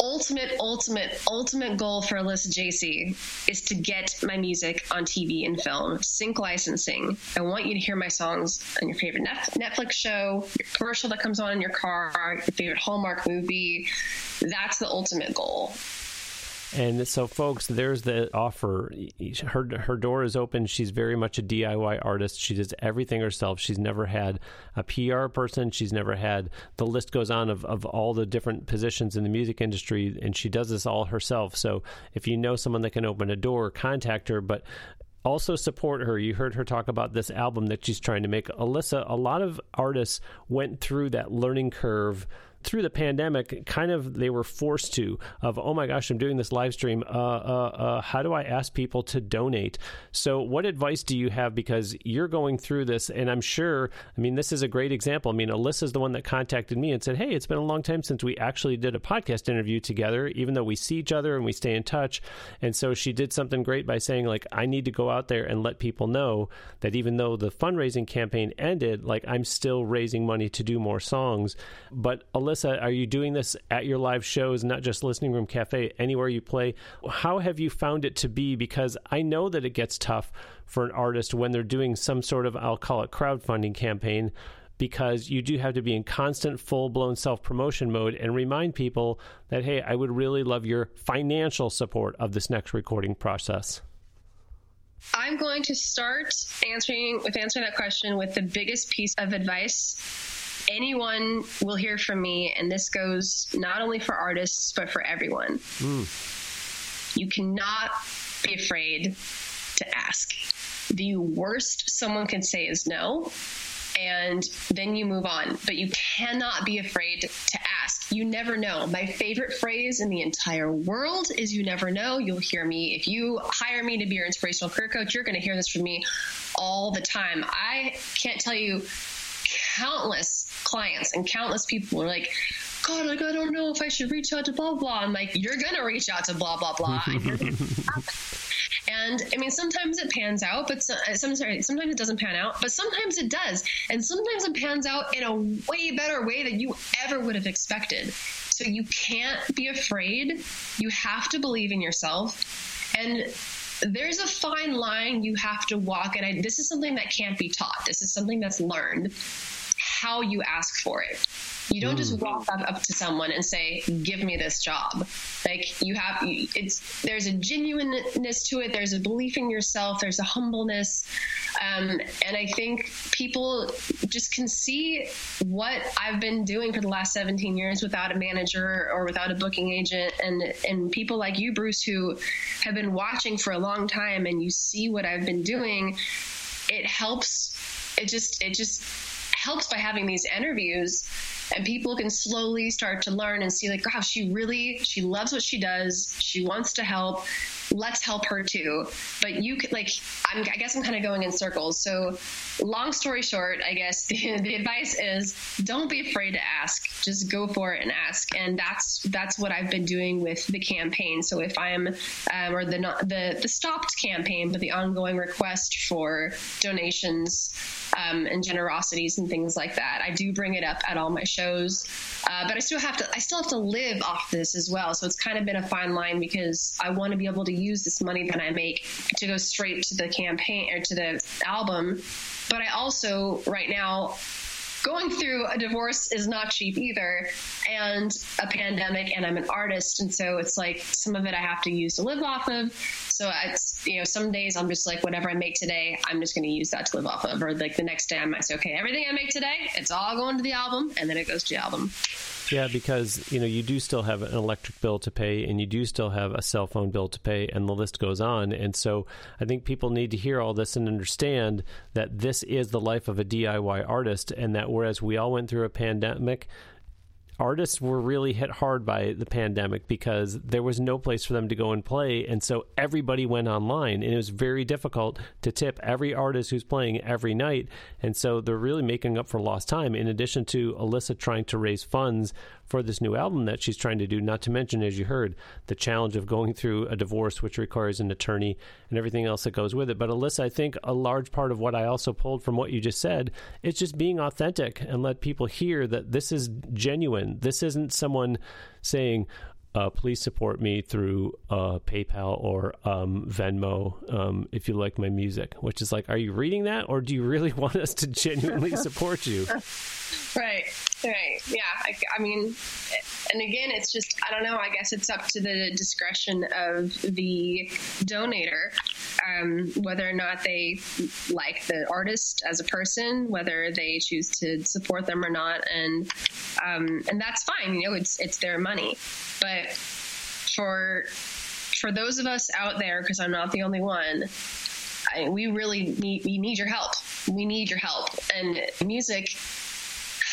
ultimate, ultimate, ultimate goal for Alyssa Jacey is to get my music on TV and film, sync licensing. I want you to hear my songs on your favorite Netflix show, your commercial that comes on in your car, your favorite Hallmark movie. That's the ultimate goal. And so, folks, there's the offer. Her her door is open. She's very much a DIY artist. She does everything herself. She's never had a PR person. She's never had the list goes on of, of all the different positions in the music industry, and she does this all herself. So, if you know someone that can open a door, contact her. But also support her. You heard her talk about this album that she's trying to make. Alyssa, a lot of artists went through that learning curve through the pandemic, kind of they were forced to of oh my gosh, I'm doing this live stream. Uh, uh, uh, how do I ask people to donate? So, what advice do you have? Because you're going through this, and I'm sure. I mean, this is a great example. I mean, Alyssa's the one that contacted me and said, "Hey, it's been a long time since we actually did a podcast interview together, even though we see each other and we stay in touch." And so she did something great by saying, like, I need to go out there and let people know that even though the fundraising campaign ended, like I'm still raising money to do more songs. But Alyssa Alyssa, are you doing this at your live shows, not just Listening Room Cafe, anywhere you play? How have you found it to be? Because I know that it gets tough for an artist when they're doing some sort of, I'll call it crowdfunding campaign, because you do have to be in constant full blown self promotion mode and remind people that, hey, I would really love your financial support of this next recording process. I'm going to start answering with answering that question with the biggest piece of advice anyone will hear from me, and this goes not only for artists but for everyone. Mm. You cannot be afraid to ask. The worst someone can say is no and then you move on. But you cannot be afraid to ask. You never know. My favorite phrase in the entire world is you never know. You'll hear me. If you hire me to be your inspirational career coach, you're going to hear this from me all the time. I can't tell you countless clients and countless people are like, God, like I don't know if I should reach out to blah blah. I'm like, you're gonna reach out to blah blah blah. And I mean, sometimes it pans out, but so, uh, sometimes sometimes it doesn't pan out, but sometimes it does, and sometimes it pans out in a way better way than you ever would have expected. So you can't be afraid. You have to believe in yourself, and there's a fine line you have to walk. And I, this is something that can't be taught. This is something that's learned. How you ask for it. You don't mm. just walk up, up to someone and say, "Give me this job." Like you have, it's there's a genuineness to it. There's a belief in yourself. There's a humbleness, um, and I think people just can see what I've been doing for the last 17 years without a manager or without a booking agent, and and people like you, Bruce, who have been watching for a long time, and you see what I've been doing. It helps. It just it just helps by having these interviews and people can slowly start to learn and see like gosh she really she loves what she does. She wants to help. Let's help her too. But you could like I'm, i guess i'm kind of going in circles. So long story short i guess [LAUGHS] the, the advice is don't be afraid to ask. Just go for it and ask. And that's that's what i've been doing with the campaign. So if i'm um, or the the the stopped campaign but the ongoing request for donations um, and generosities and things like that i do bring it up at all my shows uh, but i still have to i still have to live off this as well so it's kind of been a fine line because i want to be able to use this money that I make to go straight to the campaign or to the album. But I also, right now, going through a divorce is not cheap either and a pandemic and i'm an artist and so it's like some of it i have to use to live off of. So it's you know some days i'm just like whatever i make today i'm just going to use that to live off of. Or like the next day i might say okay everything i make today it's all going to the album and then it goes to the album yeah, because you know you do still have an electric bill to pay, and you do still have a cell phone bill to pay, and the list goes on. And so I think people need to hear all this and understand that this is the life of a DIY artist, and that whereas we all went through a pandemic, artists were really hit hard by the pandemic because there was no place for them to go and play. And so everybody went online, and it was very difficult to tip every artist who's playing every night. And so they're really making up for lost time, in addition to Alyssa trying to raise funds for this new album that she's trying to do. Not to mention, as you heard, the challenge of going through a divorce, which requires an attorney and everything else that goes with it. But Alyssa, I think a large part of what I also pulled from what you just said is just being authentic and let people hear that this is genuine. This isn't someone saying, uh, please support me through uh, PayPal or um, Venmo um, if you like my music. Which is like, are you reading that, or do you really [LAUGHS] want us to genuinely support you? [LAUGHS] Right, right, yeah. I, I, mean, and again, it's just I don't know. I guess it's up to the discretion of the donator um, whether or not they like the artist as a person, whether they choose to support them or not, and um, and that's fine. You know, it's it's their money. But for for those of us out there, because I'm not the only one, I, we really need we need your help. We need your help, and music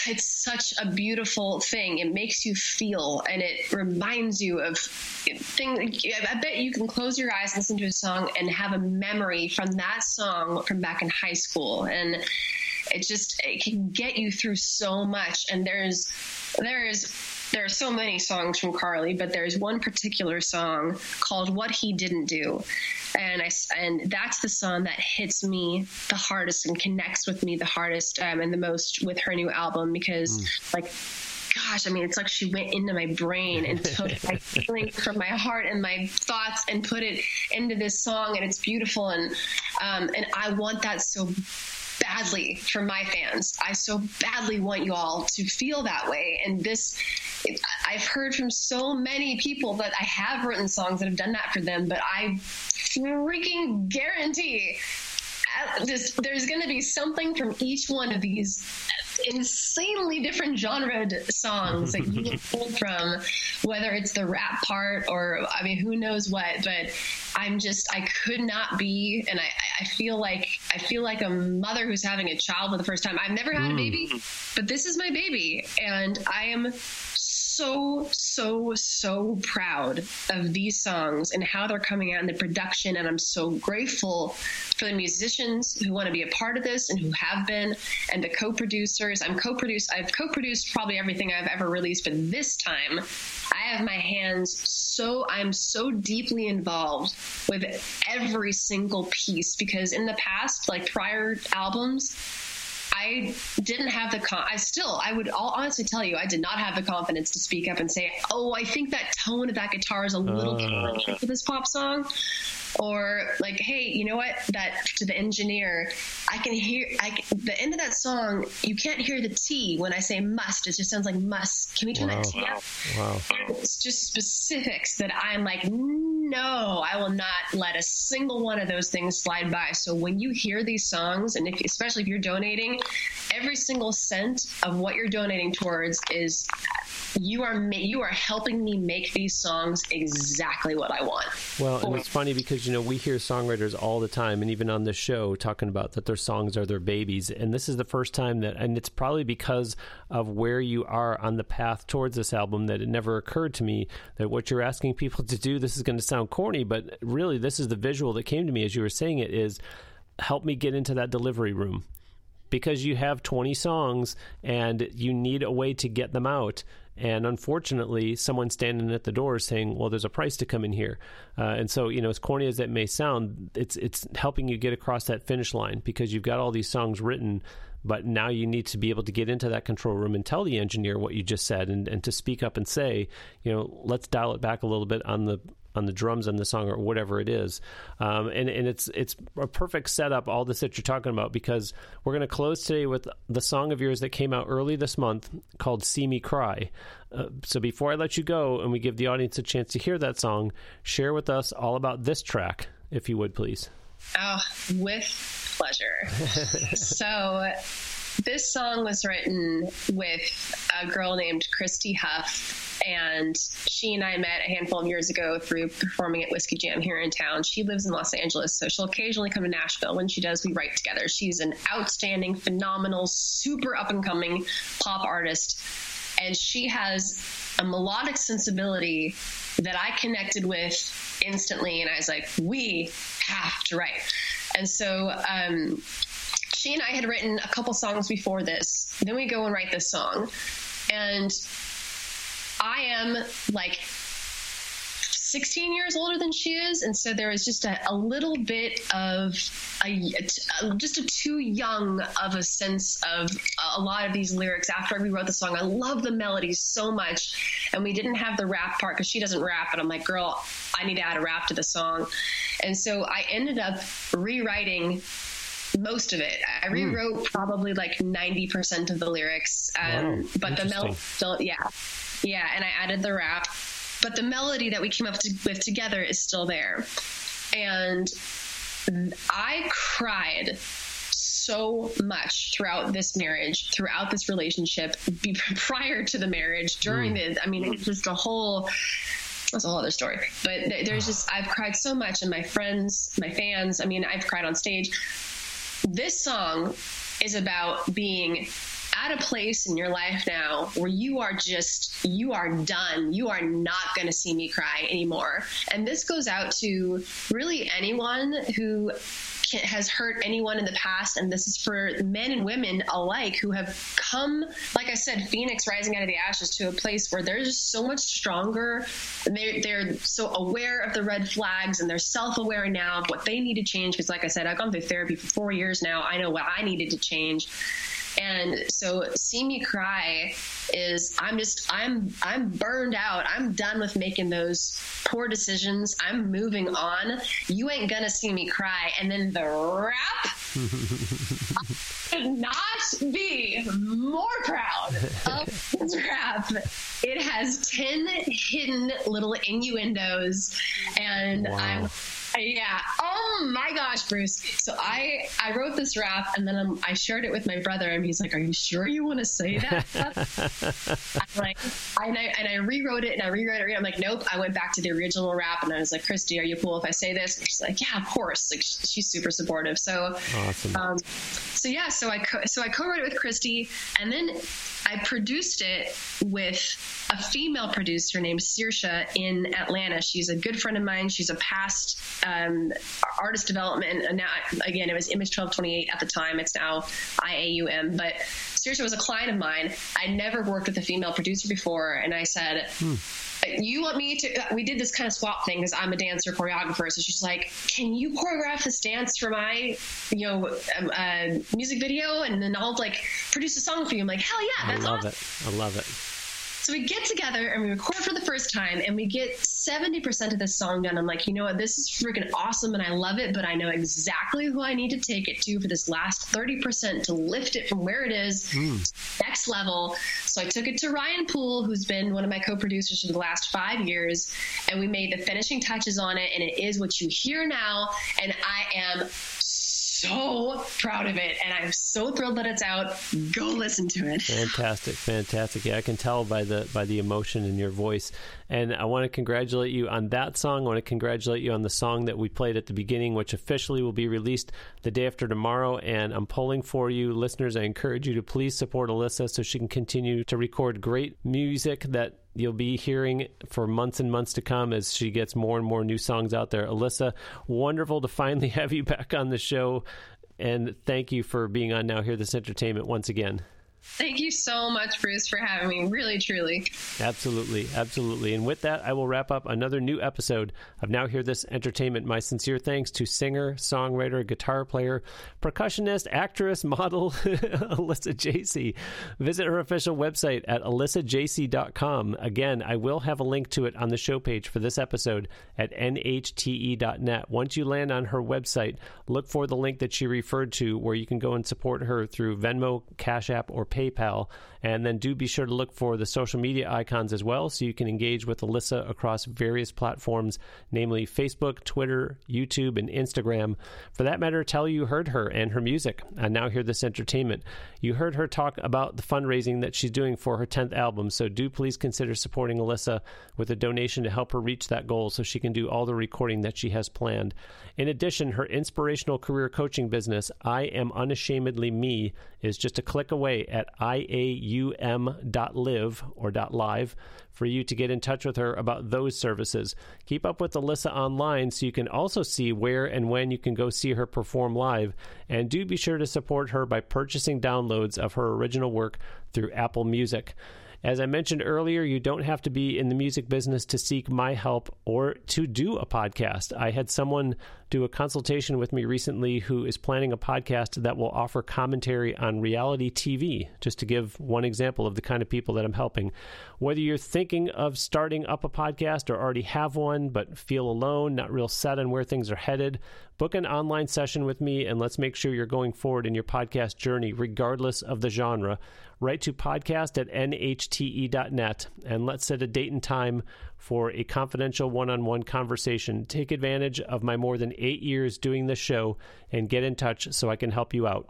it's such a beautiful thing. It makes you feel and it reminds you of things. I bet you can close your eyes, listen to a song, and have a memory from that song from back in high school. And it just it can get you through so much. And there's there's there are so many songs from Carly, but there's one particular song called "What He Didn't Do," and I and that's the song that hits me the hardest and connects with me the hardest um, and the most with her new album because mm. like gosh, I mean, it's like she went into my brain and took my [LAUGHS] feelings from my heart and my thoughts and put it into this song, and it's beautiful. And um, and I want that so badly for my fans. I so badly want you all to feel that way. And this, I've heard from so many people that I have written songs that have done that for them, but I freaking guarantee this, there's going to be something from each one of these insanely different genre songs that you [LAUGHS] can pull from, whether it's the rap part or I mean, who knows what. But I'm just I could not be, and I, I feel like I feel like a mother who's having a child for the first time. I've never had mm. a baby, but this is my baby, and I am so, so, so proud of these songs and how they're coming out in the production. And I'm so grateful for the musicians who want to be a part of this and who have been, and the co-producers. I'm co-produced. I've co-produced probably everything I've ever released, but this time I have my hands so I'm so deeply involved with every single piece because in the past, like prior albums, I didn't have the con. I still, I would all honestly tell you, I did not have the confidence to speak up and say, "Oh, I think that tone of that guitar is a little uh. for this pop song." or like hey you know what that to the engineer i can hear I, the end of that song you can't hear the t when i say must it just sounds like must can we turn wow. that t up wow it's just specifics that i'm like no i will not let a single one of those things slide by so when you hear these songs and if, especially if you're donating every single cent of what you're donating towards is you are you are helping me make these songs exactly what I want. Well, and it's funny because you know we hear songwriters all the time, and even on the show talking about that their songs are their babies, and this is the first time that, and it's probably because of where you are on the path towards this album that it never occurred to me that what you're asking people to do. This is going to sound corny, but really, this is the visual that came to me as you were saying it. Is help me get into that delivery room because you have 20 songs and you need a way to get them out and unfortunately, someone standing at the door saying, "Well, there's a price to come in here." Uh, and so, you know, as corny as that may sound, it's it's helping you get across that finish line because you've got all these songs written, but now you need to be able to get into that control room and tell the engineer what you just said, and, and to speak up and say, you know, let's dial it back a little bit on the on the drums and the song or whatever it is. Um, and and it's it's a perfect setup all this that you're talking about because we're going to close today with the song of yours that came out early this month called "See Me Cry." Uh, so before I let you go and we give the audience a chance to hear that song, share with us all about this track, if you would please. Oh, with pleasure. [LAUGHS] so this song was written with a girl named Christy Huff, and she and I met a handful of years ago through performing at Whiskey Jam here in town. She lives in Los Angeles, so she'll occasionally come to Nashville. When she does, we write together. She's an outstanding, phenomenal, super up and coming pop artist, and she has a melodic sensibility that I connected with instantly, and I was like, we have to write. And so um, she and I had written a couple songs before this. Then we go and write this song. And I am like 16 years older than she is, and so there was just a, a little bit of a, a, just a too young of a sense of a lot of these lyrics. After we wrote the song, I love the melody so much, and we didn't have the rap part because she doesn't rap, and I'm like, girl, I need to add a rap to the song, and so I ended up rewriting most of it. I hmm. rewrote mm. probably like 90% of the lyrics. Um, wow. But the melody yeah. Yeah. And I added the rap. But the melody that we came up to, with together is still there. And I cried so much throughout this marriage, throughout this relationship, be, [LAUGHS] prior to the marriage, during mm. the, I mean, it's just a whole, that's a whole other story. But there's just, I've cried so much, and my friends, my fans, I mean, I've cried on stage this song is about being at a place in your life now where you are just you are done you are not going to see me cry anymore and this goes out to really anyone who can, has hurt anyone in the past, and this is for men and women alike who have come, like I said, Phoenix rising out of the ashes to a place where they're just so much stronger. They're, they're so aware of the red flags and they're self aware now of what they need to change. Because, like I said, I've gone through therapy for four years now. I know what I needed to change. And so See Me Cry is I'm just I'm I'm burned out. I'm done with making those poor decisions. I'm moving on. You ain't gonna see me cry. And then the rap [LAUGHS] could not be more proud of this rap. It has 10 hidden little innuendos, and wow. I'm yeah. Oh my gosh, Bruce. So I I wrote this rap and then I'm, i shared it with my brother and he's like, "Are you sure you want to say that?" [LAUGHS] I'm like, and I and I rewrote it and I rewrote it. I'm like, "Nope." I went back to the original rap and I was like, "Christy, are you cool if I say this?" And she's like, "Yeah, of course." Like she's super supportive. So awesome. Um, so yeah, so I co- so I co-wrote it with Christy and then I produced it with a female producer named Saoirse in Atlanta. She's a good friend of mine. She's a past um, artist development. And now, again, it was Image 1228 at the time. It's now IAUM. But Saoirse was a client of mine. I'd never worked with a female producer before. And I said, hmm you want me to we did this kind of swap thing because i'm a dancer choreographer. So she's like can you choreograph this dance for my you know um, uh, music video? And then i'll like produce a song for you. I'm like hell yeah that's i love awesome. it. I love it so we get together and we record for the first time and we get 70% of this song done. I'm like, you know what? This is freaking awesome and I love it, but I know exactly who I need to take it to for this last 30% to lift it from where it is mm. next level. So I took it to Ryan Poole, who's been one of my co producers for the last five years, and we made the finishing touches on it. And it is what you hear now. And I am so proud of it, and I'm so thrilled that it's out. Go listen to it. Fantastic, fantastic. Yeah, I can tell by the by the emotion in your voice. And I want to congratulate you on that song. I want to congratulate you on the song that we played at the beginning, which officially will be released the day after tomorrow. And I'm pulling for you, listeners. I encourage you to please support Alyssa so she can continue to record great music that you'll be hearing for months and months to come as she gets more and more new songs out there. Alyssa, wonderful to finally [LAUGHS] have you back on the show. And thank you for being on Now Hear This Entertainment once again. Thank you so much, Bruce, for having me. Really, truly. Absolutely. Absolutely. And with that, I will wrap up another new episode of Now Hear This Entertainment. My sincere thanks to singer, songwriter, guitar player, percussionist, actress, model, [LAUGHS] Alyssa Jacey. Visit her official website at alyssajacey.com. Again, I will have a link to it on the show page for this episode at nhte.net. Once you land on her website, look for the link that she referred to where you can go and support her through Venmo, Cash App, or PayPal. PayPal and then do be sure to look for the social media icons as well so you can engage with Alyssa across various platforms, namely Facebook, Twitter, YouTube, and Instagram. For that matter, tell you heard her and her music. And now hear this entertainment. You heard her talk about the fundraising that she's doing for her 10th album, so do please consider supporting Alyssa with a donation to help her reach that goal so she can do all the recording that she has planned. In addition, her inspirational career coaching business, I Am Unashamedly Me, is just a click away at iaum.live or .live for you to get in touch with her about those services. Keep up with Alyssa online so you can also see where and when you can go see her perform live. And do be sure to support her by purchasing downloads of her original work through Apple Music. As I mentioned earlier, you don't have to be in the music business to seek my help or to do a podcast. I had someone do a consultation with me recently who is planning a podcast that will offer commentary on reality TV, just to give one example of the kind of people that I'm helping. Whether you're thinking of starting up a podcast or already have one but feel alone, not real set on where things are headed, book an online session with me and let's make sure you're going forward in your podcast journey, regardless of the genre. Write to podcast at nhte.net and let's set a date and time for a confidential one on one conversation. Take advantage of my more than eight years doing this show and get in touch so I can help you out.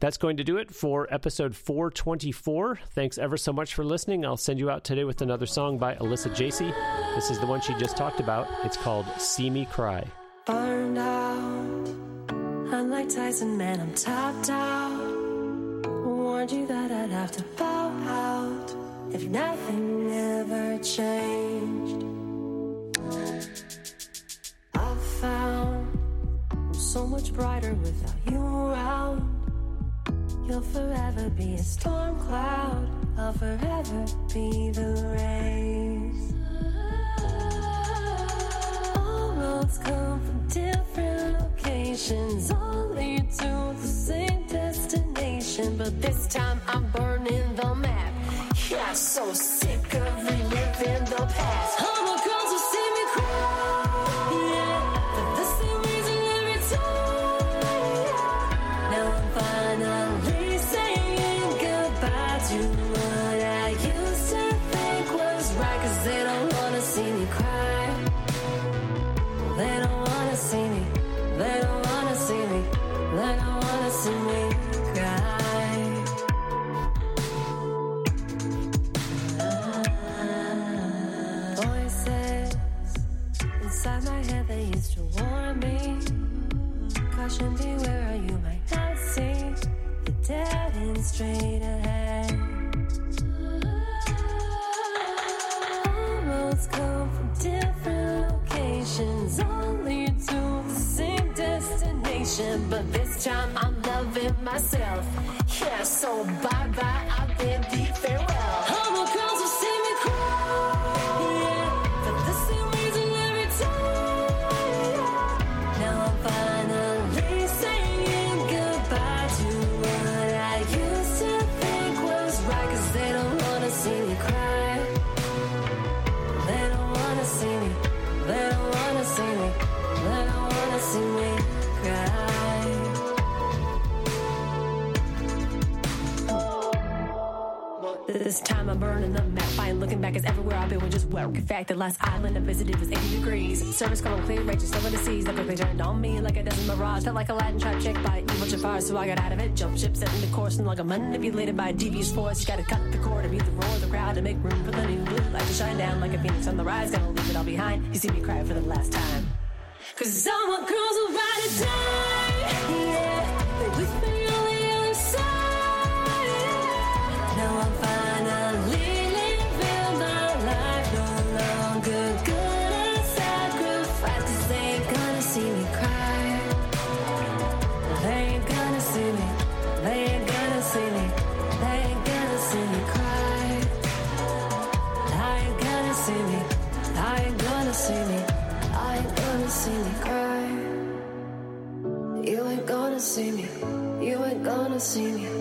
That's going to do it for episode 424. Thanks ever so much for listening. I'll send you out today with another song by Alyssa Jacey. This is the one she just talked about. It's called See Me Cry. Burned out. Tyson, man, I'm tapped out. Warned you that I'd have to bow out if nothing ever changed. I found I'm so much brighter without you around. You'll forever be a storm cloud. I'll forever be the rays. All roads come from different locations, all lead to the same destination. but this time I'm burning the map. I'm so sick of reliving the past. Destination. But this time I'm loving myself. Yeah, so bye bye, just work. In fact, the last island I visited was 80 degrees. Service call clear, righteous, over the seas. Quickly turned on me like a desert mirage. Felt like a Latin trap chick by evil Jafar, so I got out of it. Jump ship, set the course, and like a manipulated by a devious force. You Gotta cut the cord to beat the roar of the crowd to make room for the new blue light to shine down like a phoenix on the rise. Gonna leave it all behind. You see me cry for the last time. Cause all my girls will ride or die. Me.